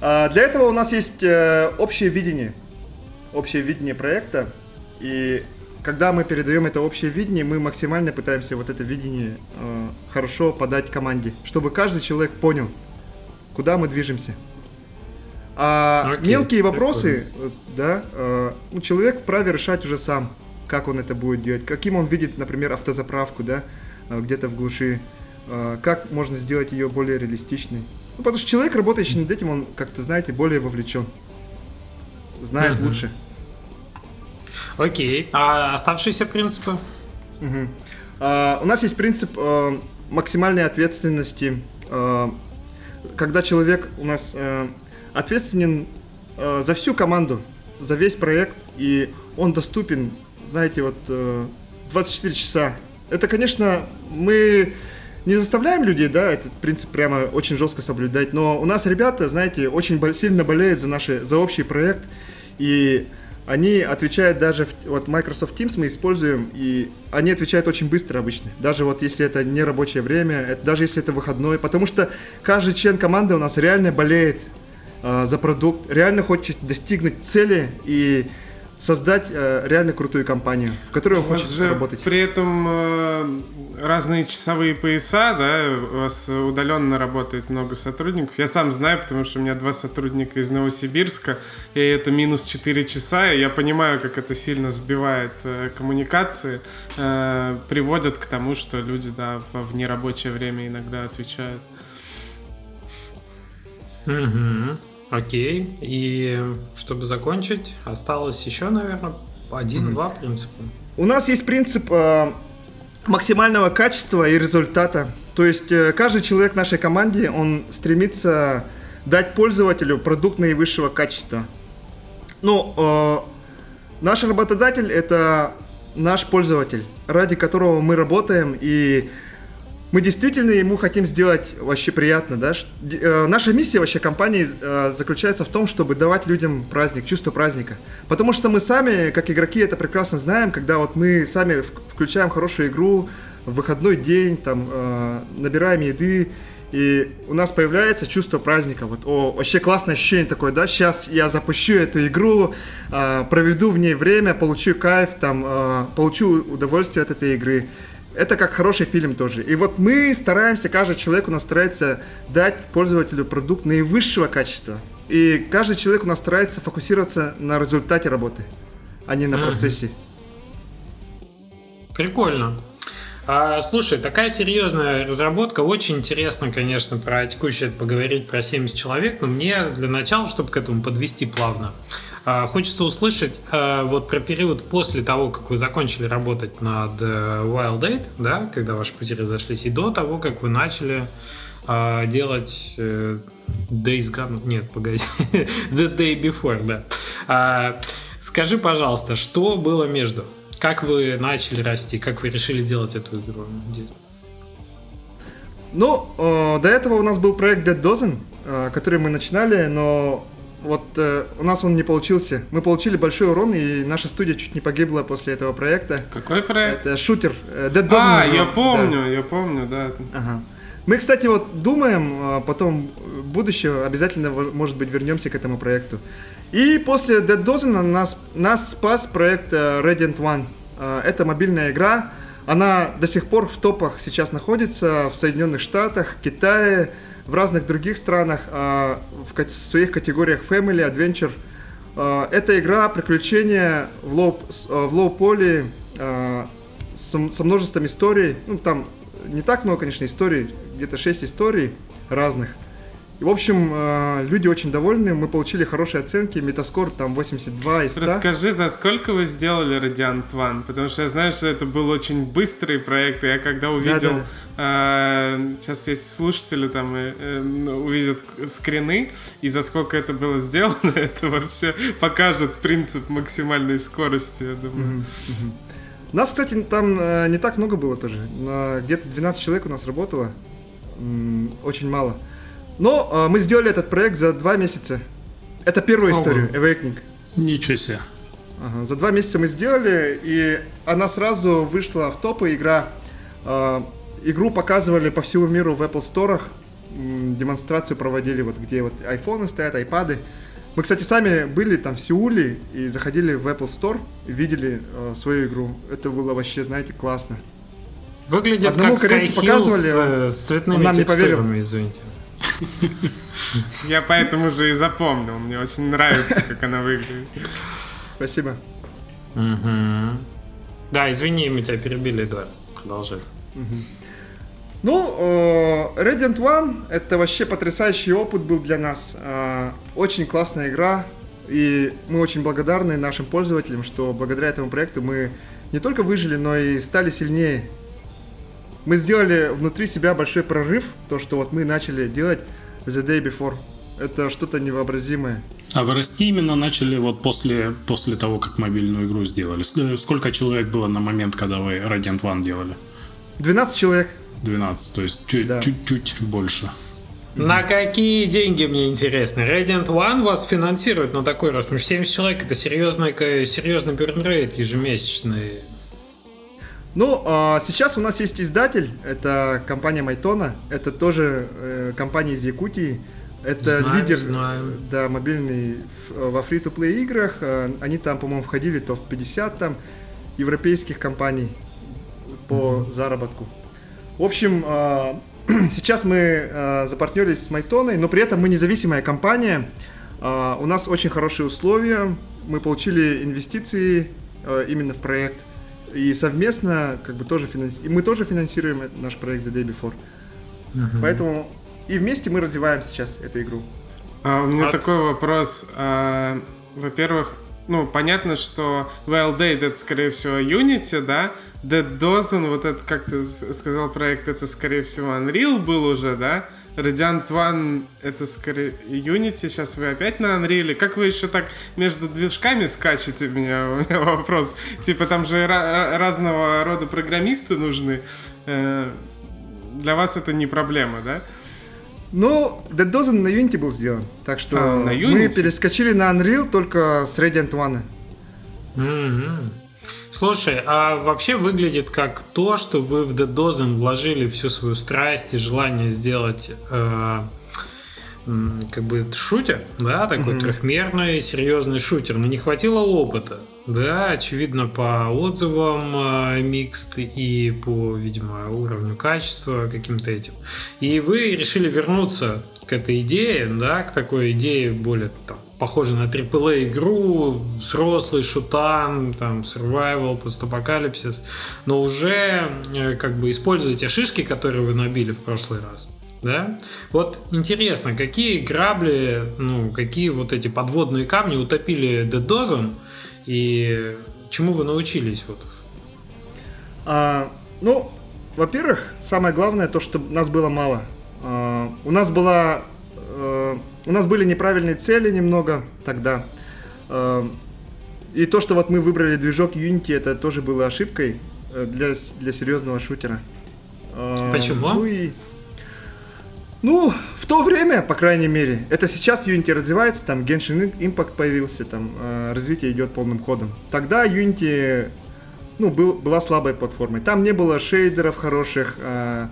А, для этого у нас есть э, общее видение. Общее видение проекта. И когда мы передаем это общее видение, мы максимально пытаемся вот это видение э, хорошо подать команде, чтобы каждый человек понял, куда мы движемся. А Окей, мелкие вопросы, прикольно. да, э, ну, человек вправе решать уже сам, как он это будет делать, каким он видит, например, автозаправку, да, где-то в глуши, как можно сделать ее более реалистичной. Ну, потому что человек, работающий над этим, он, как-то, знаете, более вовлечен. Знает угу. лучше. Окей. А оставшиеся принципы? Угу. А, у нас есть принцип а, максимальной ответственности. А, когда человек у нас а, ответственен а, за всю команду, за весь проект, и он доступен, знаете, вот а, 24 часа. Это, конечно, мы не заставляем людей, да, этот принцип прямо очень жестко соблюдать, но у нас ребята, знаете, очень сильно болеют за, наши, за общий проект, и они отвечают даже, в, вот Microsoft Teams мы используем, и они отвечают очень быстро обычно, даже вот если это не рабочее время, это, даже если это выходной, потому что каждый член команды у нас реально болеет э, за продукт, реально хочет достигнуть цели, и создать э, реально крутую компанию, в которой он хочет же работать. При этом э, разные часовые пояса, да, у вас удаленно работает много сотрудников. Я сам знаю, потому что у меня два сотрудника из Новосибирска, и это минус 4 часа, и я понимаю, как это сильно сбивает э, коммуникации, э, приводит к тому, что люди, да, в нерабочее время иногда отвечают. Угу. Окей. И чтобы закончить, осталось еще, наверное, один-два mm-hmm. принципа. У нас есть принцип э, максимального качества и результата. То есть э, каждый человек в нашей команде, он стремится дать пользователю продукт наивысшего качества. Ну, э, наш работодатель это наш пользователь, ради которого мы работаем и мы действительно ему хотим сделать вообще приятно, да. Э, наша миссия вообще компании э, заключается в том, чтобы давать людям праздник, чувство праздника. Потому что мы сами, как игроки, это прекрасно знаем, когда вот мы сами включаем хорошую игру в выходной день, там, э, набираем еды, и у нас появляется чувство праздника. Вот, о, вообще классное ощущение такое, да, сейчас я запущу эту игру, проведу в ней время, получу кайф, там, получу удовольствие от этой игры это как хороший фильм тоже. И вот мы стараемся, каждый человек у нас старается дать пользователю продукт наивысшего качества. И каждый человек у нас старается фокусироваться на результате работы. а не на процессе. Прикольно. А, слушай, такая серьезная разработка. Очень интересно, конечно, про текущее поговорить про 70 человек, но мне для начала, чтобы к этому подвести плавно, хочется услышать а, вот про период после того, как вы закончили работать над э, Wild Date, да, когда ваши пути разошлись, и до того, как вы начали а, делать э, Days Gone, нет, погоди, The Day Before, да. Скажи, пожалуйста, что было между? Как вы начали расти? Как вы решили делать эту игру? Ну, э, до этого у нас был проект Dead Dozen, который мы начинали, но вот э, у нас он не получился. Мы получили большой урон, и наша студия чуть не погибла после этого проекта. Какой проект? Это шутер. Э, Dead Dozen. А, я помню, да. я помню, да. Ага. Мы, кстати, вот думаем, э, потом в будущем обязательно, может быть, вернемся к этому проекту. И после Dead Dozen нас, нас спас проект э, Radiant One. Э, это мобильная игра. Она до сих пор в топах сейчас находится в Соединенных Штатах, Китае, в разных других странах, э, в своих категориях Family, Adventure. Это игра приключения в low, в low poly со множеством историй. Ну, там не так много, конечно, историй, где-то 6 историй разных. И, в общем, э, люди очень довольны, мы получили хорошие оценки, Metascore там 82 из 100. Расскажи, за сколько вы сделали Radiant One? Потому что я знаю, что это был очень быстрый проект, и я когда увидел, да, да. Э, сейчас есть слушатели там э, э, увидят скрины, и за сколько это было сделано, это вообще покажет принцип максимальной скорости, я думаю. Угу, угу. Нас, кстати, там э, не так много было тоже. Где-то 12 человек у нас работало. Очень мало. Но э, мы сделали этот проект за два месяца. Это первую Ого. историю, Awakening. Ничего себе. Ага, за два месяца мы сделали, и она сразу вышла в топы. Игра, э, игру показывали по всему миру в Apple Store. Демонстрацию проводили, вот где вот айфоны стоят, айпады. Мы, кстати, сами были там в Сеуле и заходили в Apple Store, видели э, свою игру. Это было вообще, знаете, классно. Выглядит Одному как корейцу показывали, с, с цветными нам не поверил. извините. Я поэтому же и запомнил. Мне очень нравится, как она выглядит. Спасибо. Да, извини, мы тебя перебили, Эдуард. Продолжай. Ну, э, Radiant One это вообще потрясающий опыт был для нас. Э, очень классная игра. И мы очень благодарны нашим пользователям, что благодаря этому проекту мы не только выжили, но и стали сильнее мы сделали внутри себя большой прорыв, то, что вот мы начали делать The Day Before. Это что-то невообразимое. А вы расти именно начали вот после, после того, как мобильную игру сделали? Сколько человек было на момент, когда вы Radiant One делали? 12 человек. 12, то есть чуть, да. чуть-чуть больше. На какие деньги, мне интересно? Radiant One вас финансирует на такой рост? Потому что 70 человек это серьезный, серьезный бернрейт ежемесячный. Ну, а сейчас у нас есть издатель, это компания Майтона, это тоже э, компания из Якутии. Это знаю, лидер знаю. Да, мобильный в, во фри-то-плей играх. Э, они там, по-моему, входили в 50 там европейских компаний по mm-hmm. заработку. В общем, э, сейчас мы э, запартнерились с Майтоной, но при этом мы независимая компания. Э, у нас очень хорошие условия. Мы получили инвестиции э, именно в проект – и совместно как бы тоже финанси... и мы тоже финансируем наш проект The Day Before. Uh-huh. Поэтому и вместе мы развиваем сейчас эту игру. А, у меня а... такой вопрос. А, во-первых, ну, понятно, что Wild Date это, скорее всего, Unity, да? Dead Dozen, вот это, как ты сказал, проект, это, скорее всего, Unreal был уже, да? Radiant One это скорее Unity, сейчас вы опять на Unreal. Как вы еще так между движками скачете? У меня, у меня вопрос. Типа там же разного рода программисты нужны. Э, для вас это не проблема, да? Ну, Dead Dozen на Unity был сделан. Так что а, мы перескочили на Unreal только с Radiant One. Mm-hmm. Слушай, а вообще выглядит как то, что вы в Dead Dozen вложили всю свою страсть и желание сделать э, как бы шутер, да, такой mm-hmm. трехмерный, серьезный шутер, но не хватило опыта. Да, очевидно, по отзывам э, микст и по, видимо, уровню качества каким-то этим. И вы решили вернуться к к этой идее, да, к такой идее более там, похожей на AAA игру, взрослый шутан, там, survival, постапокалипсис, но уже э, как бы используя те шишки, которые вы набили в прошлый раз. Да? Вот интересно, какие грабли, ну, какие вот эти подводные камни утопили Dozen, и чему вы научились вот? А, ну, во-первых, самое главное то, что нас было мало. А, у нас была, а, у нас были неправильные цели немного тогда. А, и то, что вот мы выбрали движок Unity, это тоже было ошибкой э, для, для серьезного шутера. А, Почему? Ну, и, ну, в то время, по крайней мере, это сейчас Unity развивается, там Genshin Impact появился, там э, развитие идет полным ходом. Тогда Unity, ну, был, была слабой платформой. Там не было шейдеров хороших, э,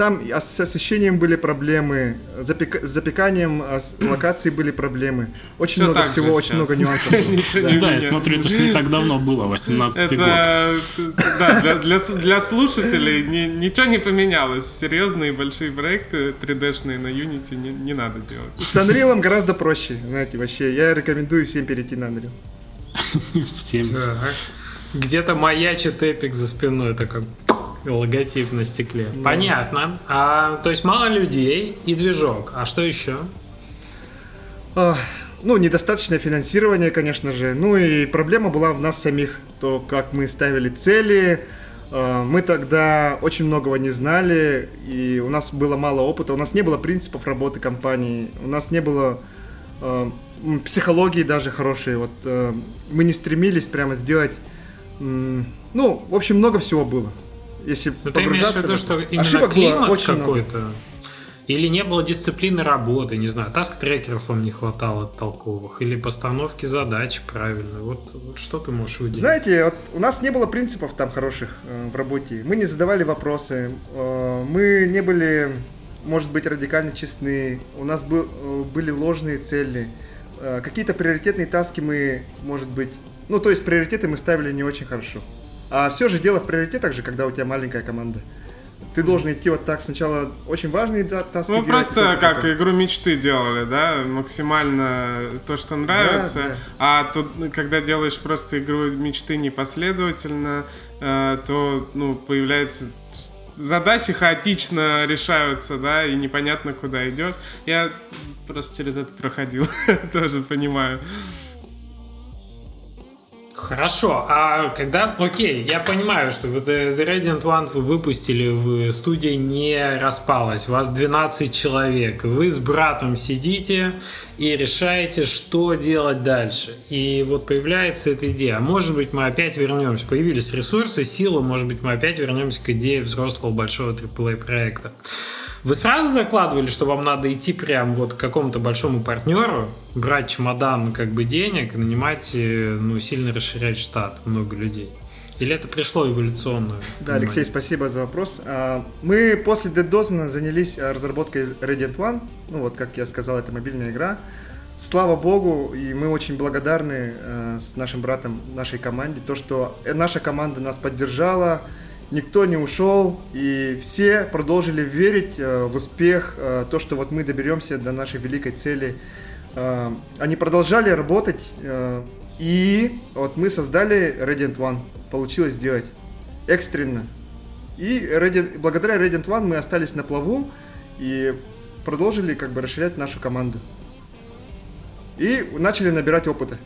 там с освещением были проблемы, запек... с запеканием локаций были проблемы. Очень Все много всего, очень сейчас. много нюансов. Да, я смотрю, это же не так давно было, 18 год. Да, для слушателей ничего не поменялось. Серьезные большие проекты 3D-шные на Unity не надо делать. С Unreal гораздо проще, знаете, вообще. Я рекомендую всем перейти на Unreal. Всем. Где-то маячит эпик за спиной, такой логотип на стекле. Да. Понятно. А, то есть мало людей и движок. А что еще? А, ну, недостаточное финансирование, конечно же. Ну и проблема была в нас самих. То, как мы ставили цели. А, мы тогда очень многого не знали, и у нас было мало опыта, у нас не было принципов работы компании, у нас не было э, психологии даже хорошей. Вот э, мы не стремились прямо сделать, э, ну, в общем, много всего было если Но ты имеешь в виду, что Ошибок климат какой-то? Или не было дисциплины работы, не знаю, таск-трекеров вам не хватало толковых, или постановки задач правильно. Вот, вот что ты можешь выделить? Знаете, вот у нас не было принципов там хороших э, в работе. Мы не задавали вопросы, э, мы не были, может быть, радикально честны. У нас был, э, были ложные цели. Э, какие-то приоритетные таски мы, может быть, ну, то есть приоритеты мы ставили не очень хорошо. А все же дело в приоритетах же, когда у тебя маленькая команда. Ты должен идти вот так сначала очень важные таски. Ну просто как потом. игру мечты делали, да, максимально то, что нравится. Да, да. А тут, когда делаешь просто игру мечты непоследовательно, э, то ну появляется задачи хаотично решаются, да, и непонятно куда идет. Я просто через это проходил, тоже понимаю. Хорошо, а когда... Окей, я понимаю, что вы The, The Radiant One вы выпустили, в студии не распалась, вас 12 человек, вы с братом сидите и решаете, что делать дальше. И вот появляется эта идея. А может быть, мы опять вернемся. Появились ресурсы, силы, может быть, мы опять вернемся к идее взрослого большого AAA проекта. Вы сразу закладывали, что вам надо идти прям вот к какому-то большому партнеру, брать чемодан как бы денег, нанимать, э, ну, сильно расширять штат, много людей? Или это пришло эволюционно? Да, Алексей, спасибо за вопрос. А, мы после Dead Dozen занялись а, разработкой Radiant One. Ну вот, как я сказал, это мобильная игра. Слава богу, и мы очень благодарны э, с нашим братом, нашей команде, то, что э, наша команда нас поддержала, никто не ушел, и все продолжили верить э, в успех, э, то, что вот мы доберемся до нашей великой цели. Э, они продолжали работать, э, и вот мы создали Radiant One. Получилось сделать экстренно. И Radiant, благодаря Radiant One мы остались на плаву и продолжили как бы расширять нашу команду. И начали набирать опыта.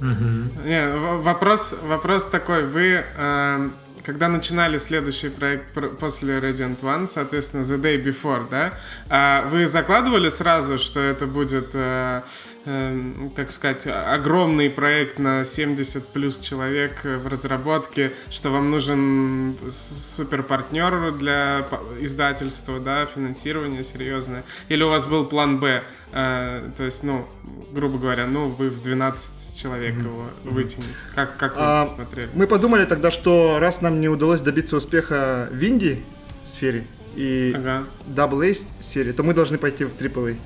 Угу. Не, вопрос, вопрос такой. Вы э, когда начинали следующий проект после Radiant One, соответственно, The Day Before, да, а вы закладывали сразу, что это будет, э, э, так сказать, огромный проект на 70 плюс человек в разработке, что вам нужен супер партнер для издательства, да, финансирование серьезное, или у вас был план Б, э, то есть, ну, грубо говоря, ну, вы в 12 человек mm-hmm. его вытянете. Как, как вы а, смотрели? Мы подумали тогда, что раз нам не удалось добиться успеха в Инди сфере и ага. Double A сфере, то мы должны пойти в AAA.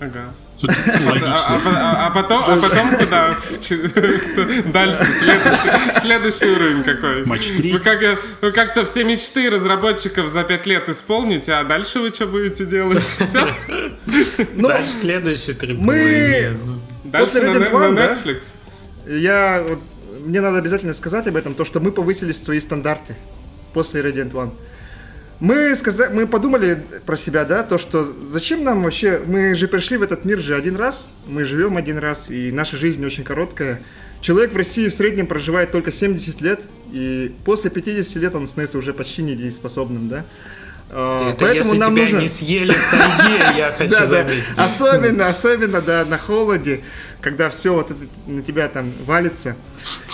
Ага. А, а, а, а, потом, а потом куда? Дальше, следующий, следующий уровень какой? Матч 3. Вы, как, вы как-то все мечты разработчиков за 5 лет исполните, а дальше вы что будете делать? Все? Ну, дальше следующий трип. Мы... Дальше на, One, на Netflix. Да? Я... Вот, мне надо обязательно сказать об этом, то, что мы повысили свои стандарты после Radiant One. Мы, сказали, мы подумали про себя, да, то, что зачем нам вообще, мы же пришли в этот мир же один раз, мы живем один раз, и наша жизнь очень короткая. Человек в России в среднем проживает только 70 лет, и после 50 лет он становится уже почти недееспособным, да. А, Это Поэтому если нам тебя нужно... не съели в тайге, я хочу заметить. Особенно, особенно, да, на холоде, когда все вот это на тебя там валится.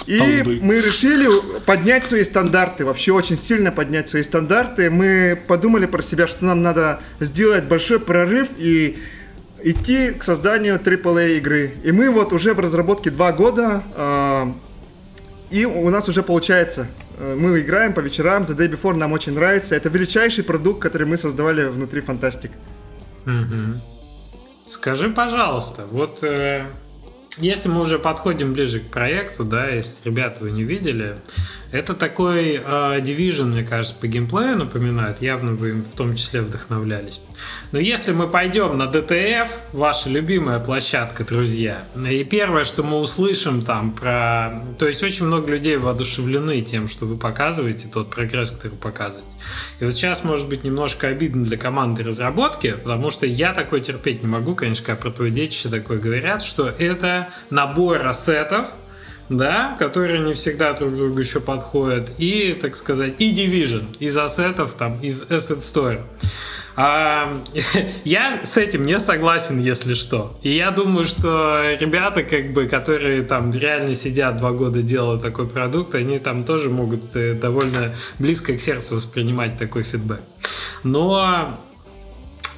И мы решили поднять свои стандарты, вообще очень сильно поднять свои стандарты. Мы подумали про себя, что нам надо сделать большой прорыв и идти к созданию AAA игры. И мы вот уже в разработке два года, а, и у нас уже получается мы играем по вечерам, The Day Before нам очень нравится. Это величайший продукт, который мы создавали внутри Фантастик. Угу. Скажи, пожалуйста, вот э, если мы уже подходим ближе к проекту, да, если ребята вы не видели, это такой э, мне кажется, по геймплею напоминает. Явно вы им в том числе вдохновлялись. Но если мы пойдем на DTF, ваша любимая площадка, друзья, и первое, что мы услышим там про... То есть очень много людей воодушевлены тем, что вы показываете, тот прогресс, который показываете. И вот сейчас, может быть, немножко обидно для команды разработки, потому что я такой терпеть не могу, конечно, когда про твое детище такое говорят, что это набор ассетов, да, которые не всегда друг другу еще подходят, и, так сказать, и Division из ассетов, там, из Asset Store. А, я с этим не согласен, если что. И я думаю, что ребята, как бы, которые там реально сидят два года делают такой продукт, они там тоже могут э, довольно близко к сердцу воспринимать такой фидбэк. Но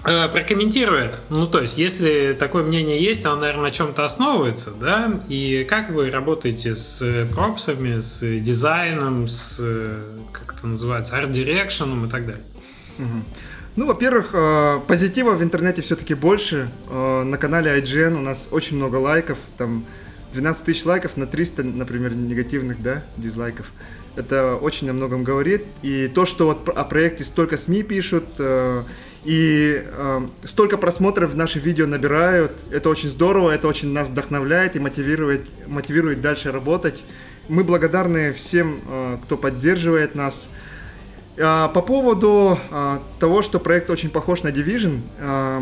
прокомментирует. Ну, то есть, если такое мнение есть, оно, наверное, на чем-то основывается, да? И как вы работаете с э, пропсами, с дизайном, с, э, как это называется, арт-дирекшеном и так далее? Ну, во-первых, позитива в интернете все-таки больше. На канале IGN у нас очень много лайков, там 12 тысяч лайков на 300, например, негативных, да, дизлайков. Это очень о многом говорит. И то, что вот о проекте столько СМИ пишут, и э, столько просмотров наши видео набирают. Это очень здорово, это очень нас вдохновляет и мотивирует, мотивирует дальше работать. Мы благодарны всем, э, кто поддерживает нас. Э, по поводу э, того, что проект очень похож на Division, э,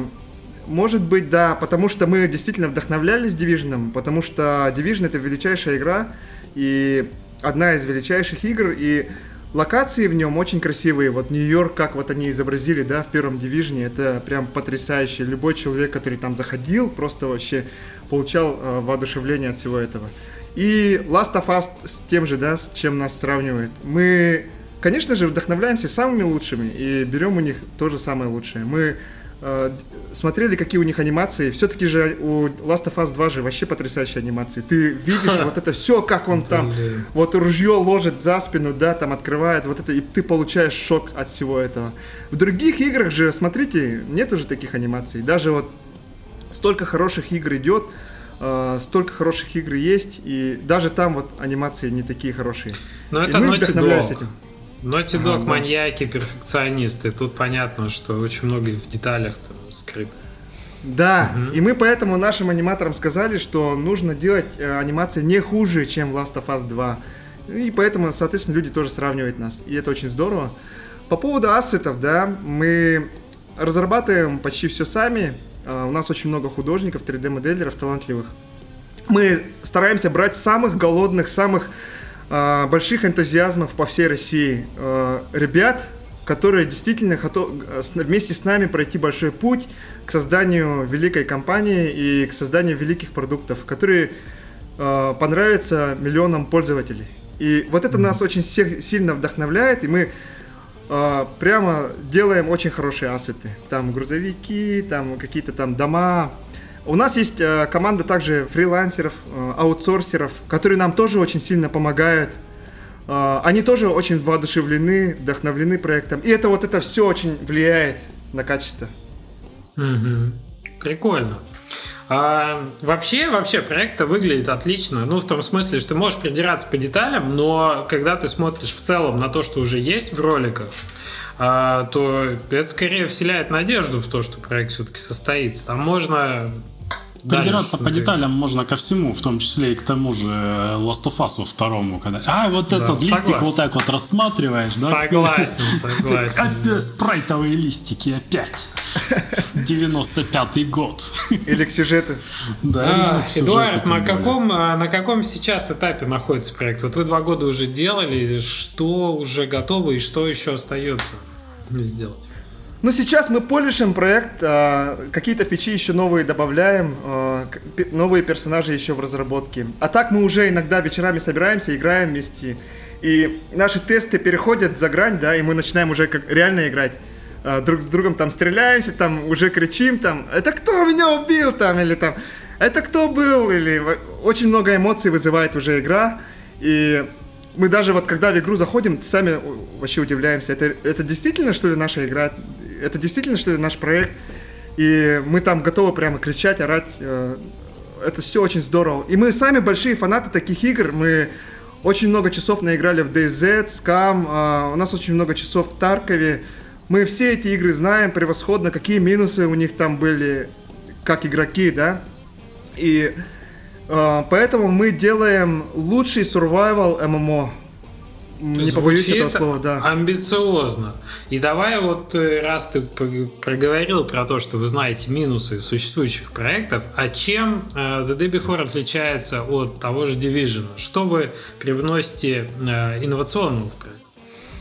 может быть, да, потому что мы действительно вдохновлялись Division, потому что Division это величайшая игра и одна из величайших игр, и Локации в нем очень красивые. Вот Нью-Йорк, как вот они изобразили, да, в первом дивизионе, это прям потрясающе. Любой человек, который там заходил, просто вообще получал э, воодушевление от всего этого. И Last of Us с тем же, да, с чем нас сравнивает. Мы, конечно же, вдохновляемся самыми лучшими и берем у них то же самое лучшее. Мы смотрели, какие у них анимации. Все-таки же у Last of Us 2 же вообще потрясающие анимации. Ты видишь вот это все, как он там вот ружье ложит за спину, да, там открывает вот это, и ты получаешь шок от всего этого. В других играх же, смотрите, нет уже таких анимаций. Даже вот столько хороших игр идет, э, столько хороших игр есть, и даже там вот анимации не такие хорошие. Но это мы вдохновляемся этим. Naughty Dog ага, маньяки, перфекционисты. Тут понятно, что очень много в деталях там скрыто. Да, угу. и мы поэтому нашим аниматорам сказали, что нужно делать э, анимации не хуже, чем Last of Us 2. И поэтому, соответственно, люди тоже сравнивают нас. И это очень здорово. По поводу ассетов, да, мы разрабатываем почти все сами. Uh, у нас очень много художников, 3D-моделеров талантливых. Мы стараемся брать самых голодных, самых больших энтузиазмов по всей России. А, ребят, которые действительно готовы вместе с нами пройти большой путь к созданию великой компании и к созданию великих продуктов, которые а, понравятся миллионам пользователей. И вот это нас очень сильно вдохновляет, и мы прямо делаем очень хорошие ассеты. Там грузовики, там какие-то там дома, у нас есть э, команда также фрилансеров, э, аутсорсеров, которые нам тоже очень сильно помогают. Э, они тоже очень воодушевлены, вдохновлены проектом. И это вот это все очень влияет на качество. Угу. Прикольно. А, вообще, вообще проект выглядит отлично. Ну, в том смысле, что ты можешь придираться по деталям, но когда ты смотришь в целом на то, что уже есть в роликах, а, то это скорее вселяет надежду в то, что проект все-таки состоится. Там можно Придираться по деталям можно ко всему, в том числе и к тому же Last of Us второму. Когда... А, вот да, этот согласен. листик вот так вот рассматриваешь, да? Согласен, согласен. Опять спрайтовые листики опять. 95-й год. Или к сюжету. Да, а, Эдуард, на каком, а, на каком сейчас этапе находится проект? Вот вы два года уже делали, что уже готово и что еще остается сделать? Ну, сейчас мы полишим проект, а, какие-то фичи еще новые добавляем, а, новые персонажи еще в разработке. А так мы уже иногда вечерами собираемся, играем вместе. И наши тесты переходят за грань, да, и мы начинаем уже как реально играть. А, друг с другом там стреляемся, там уже кричим, там, это кто меня убил, там, или там, это кто был, или очень много эмоций вызывает уже игра. И мы даже вот когда в игру заходим, сами вообще удивляемся, это, это действительно, что ли, наша игра? Это действительно, что ли, наш проект, и мы там готовы прямо кричать, орать, э, это все очень здорово. И мы сами большие фанаты таких игр, мы очень много часов наиграли в DayZ, Scam, э, у нас очень много часов в Таркове, мы все эти игры знаем превосходно, какие минусы у них там были, как игроки, да, и э, поэтому мы делаем лучший survival MMO не побоюсь этого слова, да. Амбициозно. И давай вот, э, раз ты проговорил про то, что вы знаете минусы существующих проектов, а чем uh, The Day Before отличается от того же Division? Что вы привносите uh, инновационного в проект?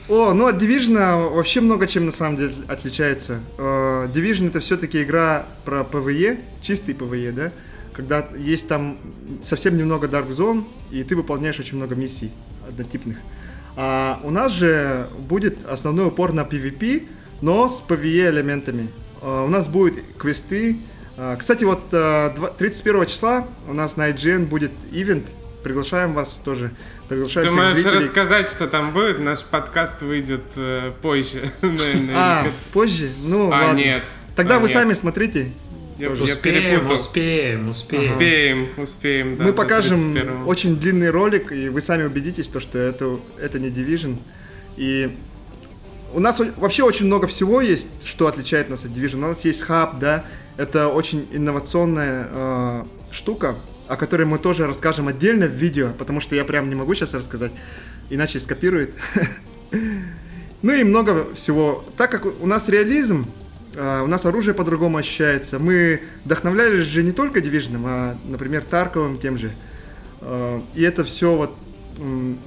О, ну от Division вообще много чем на самом деле отличается. Uh, Division это все-таки игра про PvE, чистый PvE, да? Когда есть там совсем немного Dark Zone, и ты выполняешь очень много миссий однотипных. А у нас же будет основной упор на PvP, но с PvE элементами. А, у нас будут квесты. А, кстати, вот 31 а, числа у нас на IGN будет ивент. Приглашаем вас тоже. Приглашаем Ты можешь зрителей. рассказать, что там будет? Наш подкаст выйдет э, позже. А, позже? Ну, а, нет. Тогда вы сами смотрите. Я, успеем, успеем, успеем. Успеем, успеем, да, Мы покажем очень длинный ролик, и вы сами убедитесь, то, что это, это не Division. И у нас вообще очень много всего есть, что отличает нас от Division. У нас есть хаб, да, это очень инновационная э, штука, о которой мы тоже расскажем отдельно в видео, потому что я прям не могу сейчас рассказать, иначе скопирует. Ну и много всего. Так как у нас реализм, у нас оружие по-другому ощущается. Мы вдохновлялись же не только Division, а, например, Тарковым тем же. А, и это все вот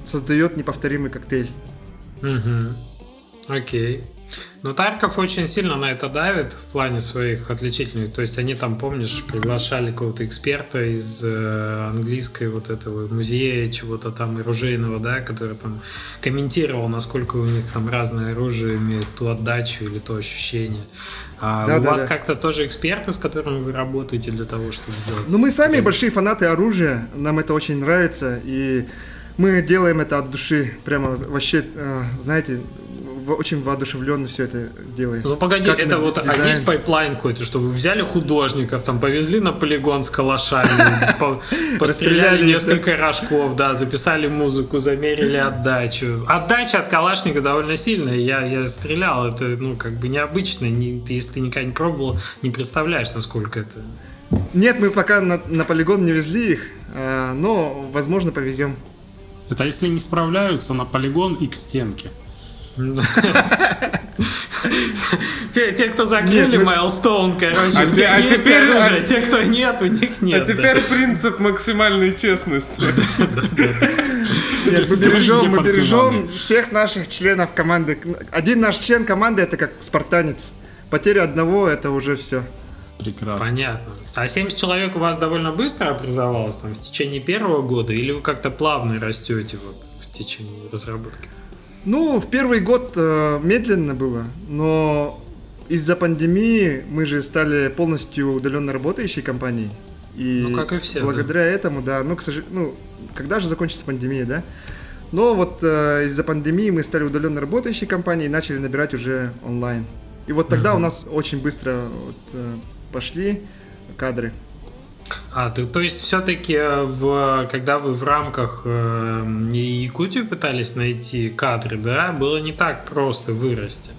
создает неповторимый коктейль. Угу. Окей. Но Тарков очень сильно на это давит в плане своих отличительных. То есть они там, помнишь, приглашали какого-то эксперта из э, английской вот этого музея чего-то там оружейного, да, который там комментировал, насколько у них там разное оружие имеет ту отдачу или то ощущение. А да, у да, вас да. как-то тоже эксперты, с которыми вы работаете для того, чтобы сделать? Ну мы сами большие фанаты оружия, нам это очень нравится и мы делаем это от души, прямо вообще, э, знаете, очень воодушевленно все это делаем. Ну погоди, как это вот дизайн. а есть пайплайн какой-то, что вы взяли художников, там повезли на полигон с калашами, постреляли несколько рожков, да, записали музыку, замерили отдачу. Отдача от калашника довольно сильная. Я, я стрелял, это ну как бы необычно. Не, если ты никогда не пробовал, не представляешь, насколько это. Нет, мы пока на, на полигон не везли их, а, но возможно повезем. Это если не справляются на полигон и к стенке. Те, те, кто закрыли Майлстоун, короче, а, те, а теперь оружие, а, те, кто нет, у них нет. А теперь да. принцип максимальной честности. Нет, мы бережем, мы бережем всех наших членов команды. Один наш член команды это как спартанец. Потеря одного это уже все. Прекрасно. Понятно. А 70 человек у вас довольно быстро образовалось там в течение первого года, или вы как-то плавно растете вот в течение разработки? Ну, в первый год э, медленно было, но из-за пандемии мы же стали полностью удаленно работающей компанией. И ну, как и все. Благодаря да. этому, да, ну, к сожалению, ну, когда же закончится пандемия, да? Но вот э, из-за пандемии мы стали удаленно работающей компанией и начали набирать уже онлайн. И вот тогда uh-huh. у нас очень быстро вот, э, пошли кадры. А, ты, то есть все-таки, в, когда вы в рамках э, Якутии пытались найти кадры, да, было не так просто вырасти?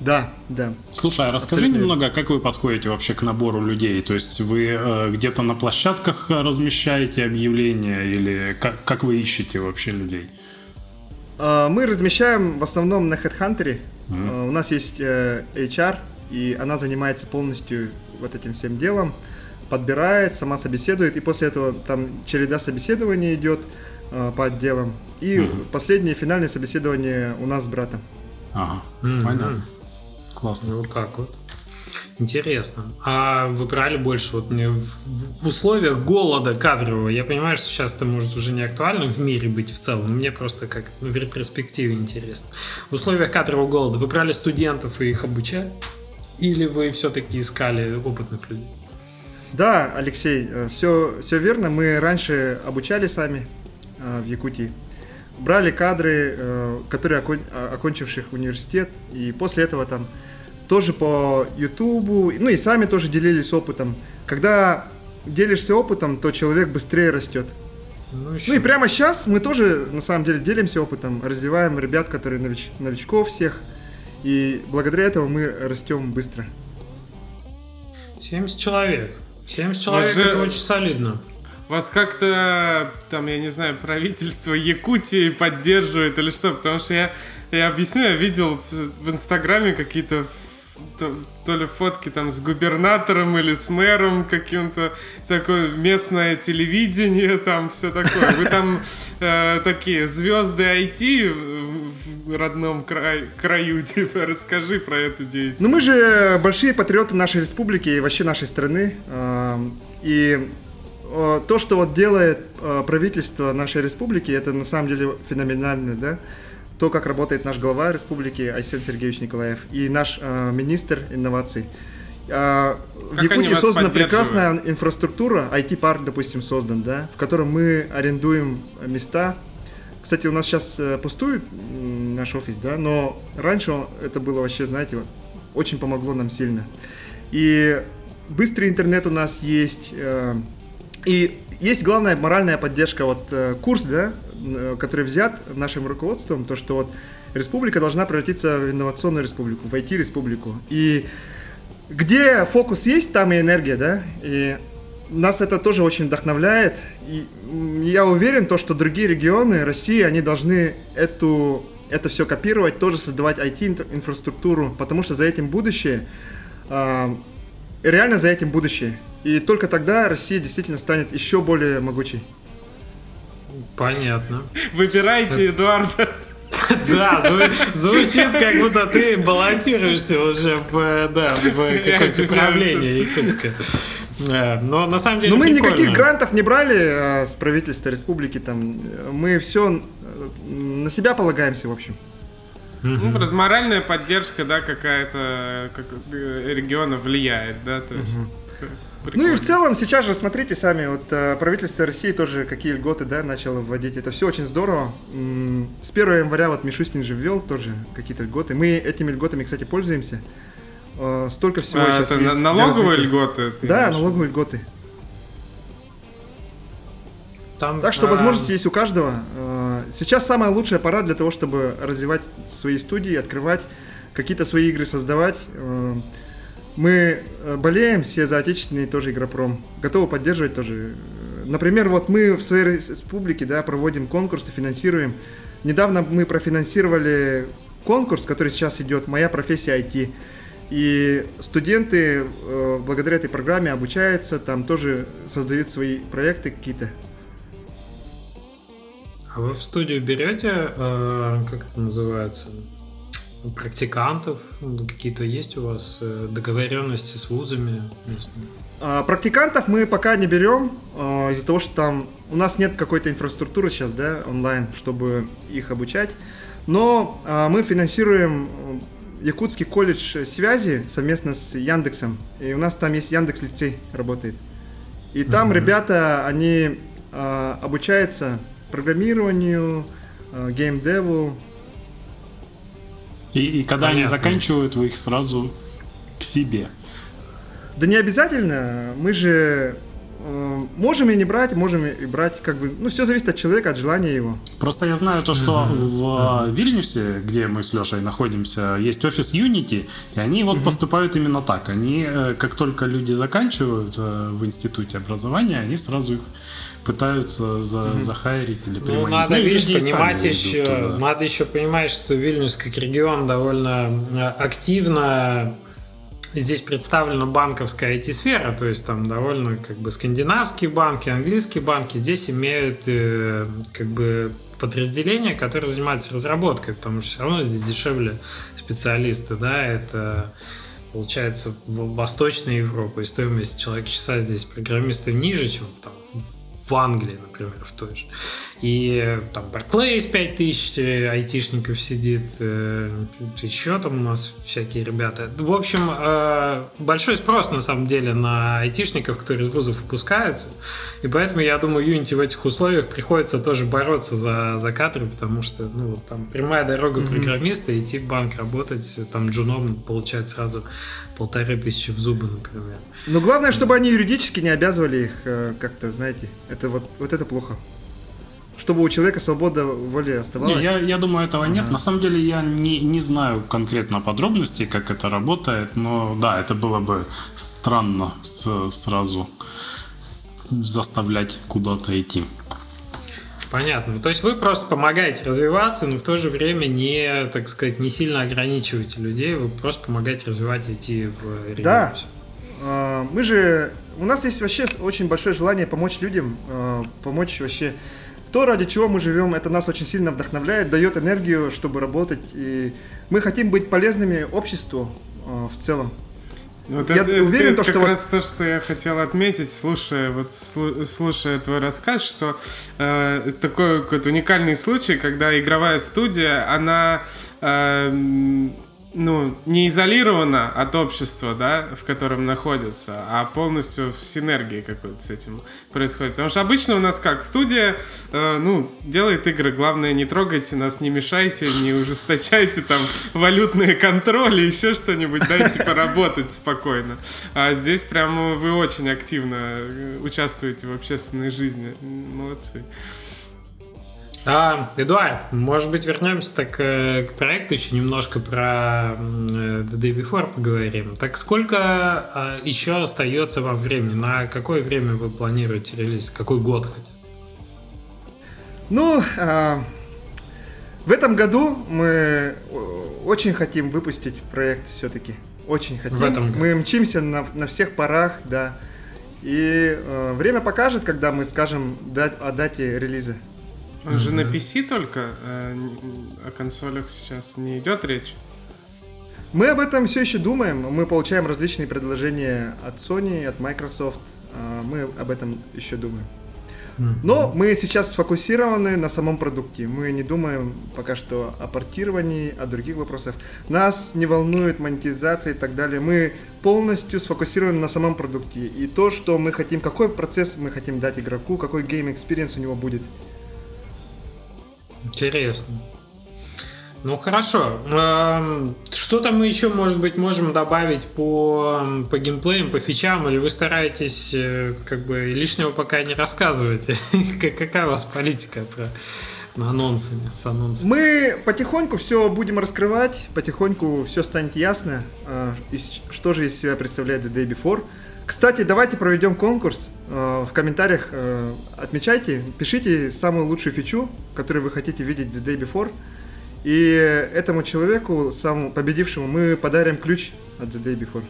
Да, да. Слушай, а расскажи Абсолютно. немного, как вы подходите вообще к набору людей? То есть вы э, где-то на площадках размещаете объявления или как, как вы ищете вообще людей? Э, мы размещаем в основном на HeadHunter. Mm-hmm. Э, у нас есть э, HR, и она занимается полностью вот этим всем делом, подбирает, сама собеседует, и после этого там череда собеседований идет э, по отделам. И mm-hmm. последнее финальное собеседование у нас с братом. Ага, mm-hmm. понятно. Классно. Вот так вот. Интересно. А вы брали больше вот в, условиях голода кадрового? Я понимаю, что сейчас это может уже не актуально в мире быть в целом. Мне просто как в ретроспективе интересно. В условиях кадрового голода вы брали студентов и их обучали? Или вы все-таки искали опытных людей? Да, Алексей, все, э, все верно. Мы раньше обучали сами э, в Якутии. Брали кадры, э, которые окончивших университет, и после этого там тоже по Ютубу, ну и сами тоже делились опытом. Когда делишься опытом, то человек быстрее растет. Ну, ну и прямо сейчас мы тоже, на самом деле, делимся опытом, развиваем ребят, которые нович... новичков всех, и благодаря этому мы растем быстро. 70 человек. 70 человек Уже... это очень солидно. Вас как-то, там, я не знаю, правительство Якутии поддерживает или что? Потому что я, я объясню, я видел в Инстаграме какие-то то, то ли фотки там с губернатором или с мэром каким-то, такое местное телевидение, там все такое. Вы там э, такие звезды IT в родном край, краю, типа, расскажи про эту деятельность. Ну мы же большие патриоты нашей республики и вообще нашей страны. Э, и э, то, что вот делает э, правительство нашей республики, это на самом деле феноменально, да то, как работает наш глава республики Айсен Сергеевич Николаев и наш э, министр инноваций. Э, в Якутии создана прекрасная инфраструктура, IT-парк, допустим, создан, да, в котором мы арендуем места. Кстати, у нас сейчас э, пустует наш офис, да, но раньше это было вообще, знаете, очень помогло нам сильно. И быстрый интернет у нас есть, э, и есть главная моральная поддержка, вот э, курс, да, который взят нашим руководством, то, что вот республика должна превратиться в инновационную республику, в IT-республику. И где фокус есть, там и энергия, да, и нас это тоже очень вдохновляет. И я уверен, то, что другие регионы России, они должны эту, это все копировать, тоже создавать IT-инфраструктуру, потому что за этим будущее, э, реально за этим будущее. И только тогда Россия действительно станет еще более могучей. Понятно. Выбирайте Эдуарда. Да, звучит, как будто ты баллотируешься уже в, да, в какое-то управление Якутска. Но на самом деле Но мы никаких грантов не брали а, с правительства республики. Там, мы все э, на себя полагаемся, в общем. Ну, просто моральная поддержка, да, какая-то как, э, региона влияет, да, то есть. Прикольно. Ну и в целом сейчас же смотрите сами, вот э, правительство России тоже какие льготы, да, начало вводить. Это все очень здорово. С 1 января вот Мишустин же ввел тоже какие-то льготы. Мы этими льготами, кстати, пользуемся. Э, столько всего а, сейчас это есть. налоговые льготы? Да, налоговые льготы. Там, так что а... возможности есть у каждого. Э, сейчас самая лучшая пора для того, чтобы развивать свои студии, открывать какие-то свои игры, создавать. Мы э, болеем все за отечественный тоже игропром. Готовы поддерживать тоже. Например, вот мы в своей республике да, проводим конкурсы, финансируем. Недавно мы профинансировали конкурс, который сейчас идет «Моя профессия IT». И студенты э, благодаря этой программе обучаются, там тоже создают свои проекты какие-то. А вы в студию берете, э, как это называется, практикантов? Ну, какие-то есть у вас э, договоренности с вузами местными? А, практикантов мы пока не берем а, из-за того, что там у нас нет какой-то инфраструктуры сейчас, да, онлайн, чтобы их обучать. Но а, мы финансируем э, Якутский колледж связи совместно с Яндексом. И у нас там есть Яндекс лицей работает. И там mm-hmm. ребята, они обучаются программированию, геймдеву, и, и когда Понятно. они заканчивают, вы их сразу к себе. Да не обязательно. Мы же э, можем и не брать, можем и брать, как бы, ну, все зависит от человека, от желания его. Просто я знаю то, что в Вильнюсе, где мы с Лешей находимся, есть офис Unity, и они вот поступают именно так. Они, э, как только люди заканчивают э, в институте образования, они сразу их пытаются за, захайрить или Ну, приманить. надо, и видишь, понимать еще, надо еще понимать, что Вильнюс как регион довольно э, активно здесь представлена банковская IT-сфера, то есть там довольно как бы скандинавские банки, английские банки здесь имеют э, как бы подразделения, которые занимаются разработкой, потому что все равно здесь дешевле специалисты, да, это получается в Восточной Европе, и стоимость человека часа здесь программиста ниже, чем в, там, в Англии, например, в той же. И там Barclays 5000 э, айтишников сидит, э, еще там у нас всякие ребята. В общем, э, большой спрос на самом деле на айтишников, которые из вузов выпускаются. И поэтому, я думаю, Unity в этих условиях приходится тоже бороться за, за кадры, потому что ну, там прямая дорога программиста, идти в банк работать, там джуном получать сразу полторы тысячи в зубы, например. Но главное, чтобы они юридически не обязывали их как-то, знаете, это вот, вот это плохо. Чтобы у человека свобода воли Не, оставалась. я, я думаю, этого нет. На самом деле я не, не знаю конкретно подробностей, как это работает, но да, это было бы странно с- сразу заставлять куда-то идти. Понятно. То есть вы просто помогаете развиваться, но в то же время не, так сказать, не сильно ограничиваете людей, вы просто помогаете развивать идти в регион. Да. А, Мы же... У нас есть вообще очень большое желание помочь людям, а, помочь вообще... То, ради чего мы живем, это нас очень сильно вдохновляет, дает энергию, чтобы работать. И мы хотим быть полезными обществу а, в целом. Вот Я это, это уверен, то, как что вот- раз то, что я хотел отметить, слушая, вот, слу- слушая твой рассказ, что э, такой какой-то уникальный случай, когда игровая студия, она э, ну, не изолирована от общества, да, в котором находится, а полностью в синергии какой-то с этим происходит. Потому что обычно у нас как, студия, э, ну, делает игры, главное, не трогайте нас, не мешайте, не ужесточайте там валютные контроли, еще что-нибудь, дайте поработать спокойно. А здесь прямо вы очень активно э, участвуете в общественной жизни. Молодцы. А, Эдуард, может быть, вернемся так э, к проекту еще немножко про э, The Day Before поговорим. Так сколько а, еще остается вам времени? На какое время вы планируете релиз? Какой год хотя бы? Ну, а, в этом году мы очень хотим выпустить проект все-таки. Очень хотим. В этом году. Мы мчимся на, на всех парах, да. И э, время покажет, когда мы скажем дать, о дате релиза. Он же на PC только, э, о консолях сейчас не идет речь. Мы об этом все еще думаем. Мы получаем различные предложения от Sony, от Microsoft. А, Мы об этом еще думаем. Но мы сейчас сфокусированы на самом продукте. Мы не думаем пока что о портировании, о других вопросах. Нас не волнует монетизация и так далее. Мы полностью сфокусированы на самом продукте. И то, что мы хотим, какой процесс мы хотим дать игроку, какой гейм experience у него будет. Интересно. Ну хорошо. Эм, Что-то мы еще, может быть, можем добавить по, по геймплеям, по фичам, или вы стараетесь э, как бы лишнего пока не рассказывать? Как- Какая у вас политика про анонсами, с анонсами? Мы потихоньку все будем раскрывать, потихоньку все станет ясно, из- что же из себя представляет The Day Before. Кстати, давайте проведем конкурс. А, В комментариях э, отмечайте, пишите самую лучшую фичу, которую вы хотите видеть The Day Before. И этому человеку, самому победившему, мы подарим ключ от The Day Before.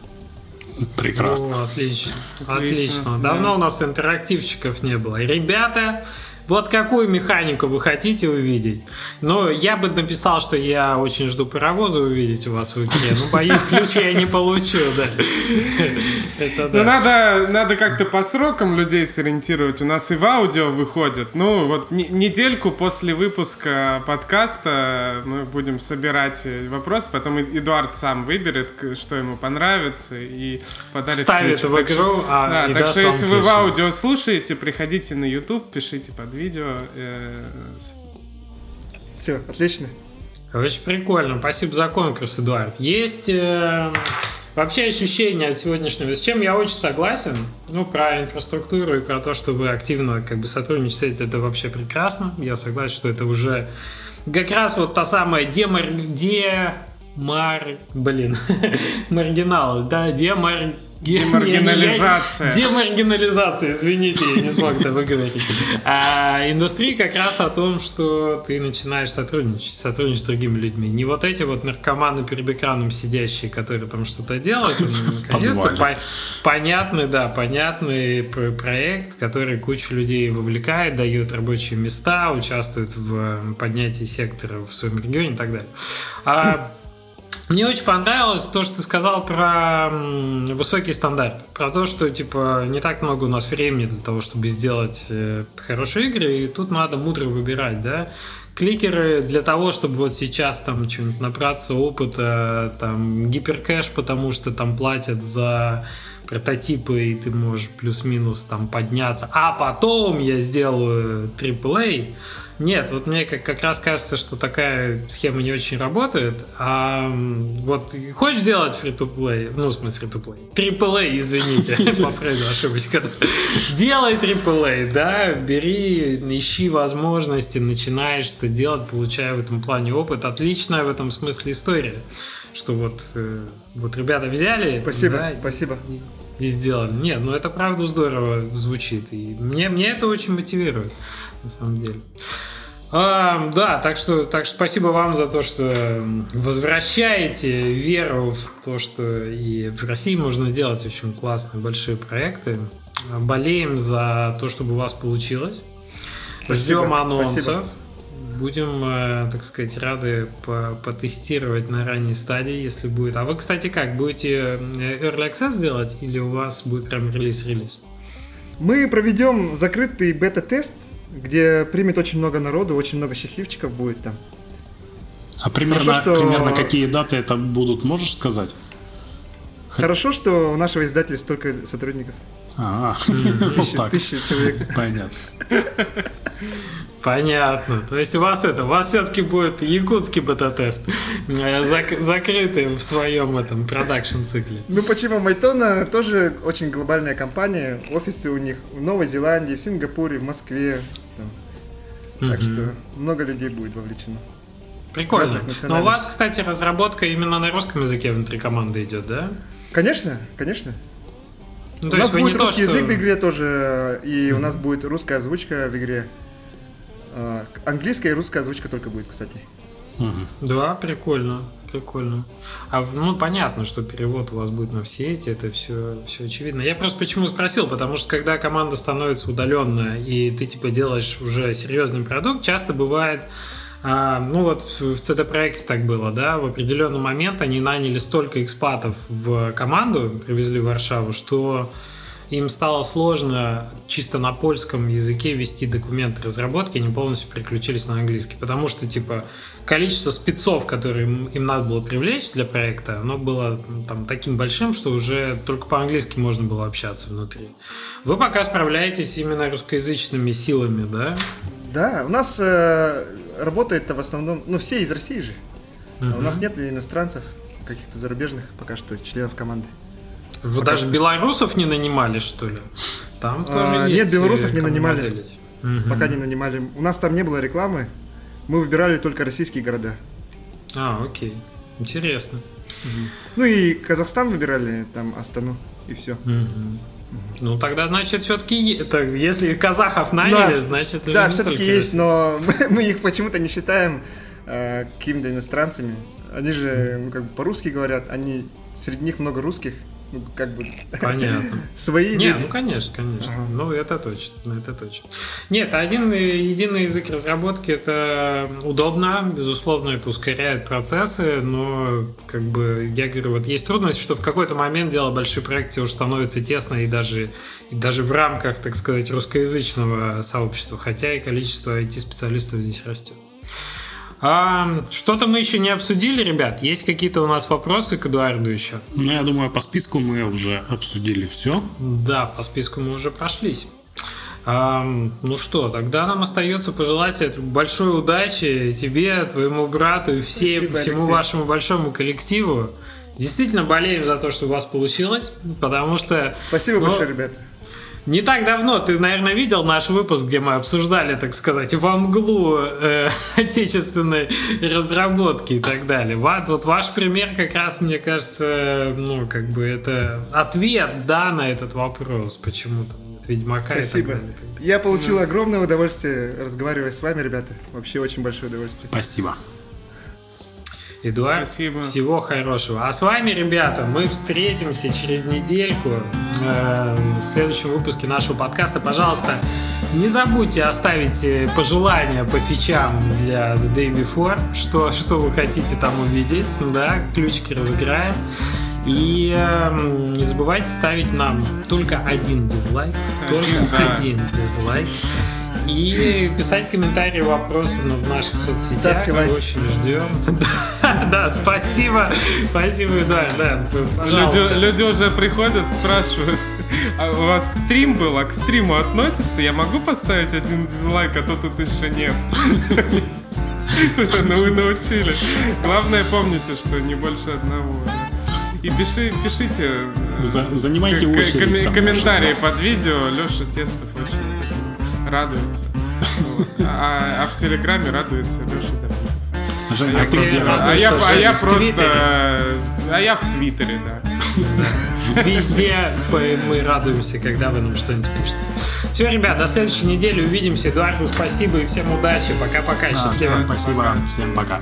Прекрасно. О, отлично. Отлично, Отлично. да. Давно у нас интерактивчиков не было. Ребята, вот какую механику вы хотите увидеть? Ну, я бы написал, что я очень жду паровоза увидеть у вас в игре. Ну, боюсь, ключ я не получу, да. Ну, надо, надо как-то по срокам людей сориентировать. У нас и в аудио выходит. Ну, вот не- недельку после выпуска подкаста мы будем собирать э, вопросы. Потом Эдуард сам выберет, что ему понравится, и подарит Вставит ключ. в игру, а, да, так что если вы в аудио слушаете, приходите на YouTube, пишите под видео. э, Все, отлично. Очень прикольно. Спасибо за конкурс, Эдуард. Есть э, Вообще ощущение от сегодняшнего, с чем я очень согласен, ну, про инфраструктуру и про то, что вы активно как бы сотрудничаете, это вообще прекрасно. Я согласен, что это уже как раз вот та самая демар... демар... блин, маргинал, да, демар... Демаргинализация. Демаргинализация, извините, я не смог это выговорить. А индустрия как раз о том, что ты начинаешь сотрудничать, сотрудничать с другими людьми. Не вот эти вот наркоманы перед экраном сидящие, которые там что-то делают. Наконец-то по- понятный, да, понятный проект, который кучу людей вовлекает, дает рабочие места, участвует в поднятии сектора в своем регионе и так далее. А мне очень понравилось то, что ты сказал про высокий стандарт. Про то, что, типа, не так много у нас времени для того, чтобы сделать э, хорошие игры, и тут надо мудро выбирать, да. Кликеры для того, чтобы вот сейчас там что-нибудь набраться опыта, там, гиперкэш, потому что там платят за прототипы, и ты можешь плюс-минус там подняться, а потом я сделаю AAA. Нет, вот мне как, как раз кажется, что такая схема не очень работает. А вот хочешь делать free-to-play, ну, в смысле free-to-play, AAA, извините, по Фрейду ошибусь. Делай AAA, да, бери, ищи возможности, начинаешь что делать, получая в этом плане опыт. Отличная в этом смысле история, что вот, э, вот ребята взяли. Спасибо, да, спасибо. И, и сделали. Нет, ну это правда здорово звучит. И мне, мне это очень мотивирует, на самом деле. А, да, так что, так что спасибо вам за то, что возвращаете веру в то, что и в России можно делать очень классные большие проекты. Болеем за то, чтобы у вас получилось. Спасибо, Ждем анонсов. Спасибо. Будем, э, так сказать, рады потестировать на ранней стадии, если будет. А вы, кстати, как? Будете э, Early Access делать или у вас будет прям релиз-релиз? Мы проведем закрытый бета-тест где примет очень много народу, очень много счастливчиков будет там. А примерно, Хорошо, что... примерно какие даты это будут, можешь сказать? Хорошо, что у нашего издателя столько сотрудников. А, тысячи, человек. Понятно. Понятно. То есть у вас это, у вас все-таки будет якутский бета-тест, э, зак- закрытый в своем этом продакшн цикле. Ну почему? Майтона тоже очень глобальная компания. Офисы у них в Новой Зеландии, в Сингапуре, в Москве. Так что много людей будет вовлечено. Прикольно. Но у вас, кстати, разработка именно на русском языке внутри команды идет, да? Конечно, конечно. Ну, у нас будет русский то, что... язык в игре тоже, и mm-hmm. у нас будет русская озвучка в игре. А, английская и русская озвучка только будет, кстати. Угу. Да, прикольно, прикольно. А ну понятно, что перевод у вас будет на все эти, это все, все очевидно. Я просто почему спросил, потому что когда команда становится удаленная и ты типа делаешь уже серьезный продукт, часто бывает а, ну вот в, в CD-проекте так было, да, в определенный момент они наняли столько экспатов в команду, привезли в Варшаву, что им стало сложно чисто на польском языке вести документы разработки, они полностью переключились на английский, потому что, типа, количество спецов, которые им, им надо было привлечь для проекта, оно было ну, там таким большим, что уже только по-английски можно было общаться внутри. Вы пока справляетесь именно русскоязычными силами, да? Да, у нас э, работает в основном, ну, все из России же. Угу. у нас нет иностранцев, каких-то зарубежных пока что членов команды. Вы Пока даже белорусов не нанимали, что ли? Там а, тоже а, есть. Нет, белорусов не нанимали. Угу. Пока не нанимали. У нас там не было рекламы. Мы выбирали только российские города. А, окей. Интересно. Угу. Ну и Казахстан выбирали, там Астану, и все. Угу. Ну тогда, значит, все-таки, это, если казахов наняли, да, значит, да, все-таки есть, но мы, мы их почему-то не считаем э, какими-то иностранцами. Они же, ну, как бы по-русски говорят, они среди них много русских, ну, как бы... Понятно. Свои Нет, ну, конечно, конечно. Ага. Ну, это точно, ну, это точно. Нет, один единый язык разработки это удобно, безусловно, это ускоряет процессы, но, как бы, я говорю, вот есть трудность, что в какой-то момент дело большие проекты уже становится тесно и даже, и даже в рамках, так сказать, русскоязычного сообщества, хотя и количество IT-специалистов здесь растет. А, что-то мы еще не обсудили, ребят. Есть какие-то у нас вопросы к Эдуарду еще? Ну, я думаю, по списку мы уже обсудили все. Да, по списку мы уже прошлись. А, ну что, тогда нам остается пожелать большой удачи тебе, твоему брату и всем, Спасибо, всему Алексей. вашему большому коллективу. Действительно болеем за то, что у вас получилось, потому что... Спасибо ну, большое, ребята. Не так давно ты, наверное, видел наш выпуск, где мы обсуждали, так сказать, во мглу э, отечественной разработки и так далее. Вот, вот ваш пример как раз, мне кажется, ну, как бы это ответ, да, на этот вопрос, почему там нет Ведьмака Спасибо. и так далее. Я получил огромное удовольствие разговаривая с вами, ребята. Вообще очень большое удовольствие. Спасибо. Эдуард, Спасибо. всего хорошего. А с вами, ребята, мы встретимся через недельку э, в следующем выпуске нашего подкаста. Пожалуйста, не забудьте оставить э, пожелания по фичам для The Day Before, что, что вы хотите там увидеть, да, ключики разыграем. И э, не забывайте ставить нам только один дизлайк, только Один, да. один дизлайк. И писать комментарии, вопросы на- в наших соцсетях. Ставьте Мы лайк. очень ждем. Да, спасибо. Спасибо, да, да. Люди, уже приходят, спрашивают, а у вас стрим был, а к стриму относится? Я могу поставить один дизлайк, а то тут еще нет. Уже ну, вы научили. Главное, помните, что не больше одного. И пиши, пишите э, За- занимайте очередь там. комментарии под видео. Леша Тестов очень радуется. Вот. А, а в Телеграме радуется Леша. Женя, А просто где- я- А я, а я в просто... Твиттере. А я в Твиттере, да. Везде мы радуемся, когда вы нам что-нибудь пишете. Все, ребят, до следующей недели увидимся. Эдуарду спасибо и всем удачи. Пока-пока. Счастливо. всем спасибо, всем пока.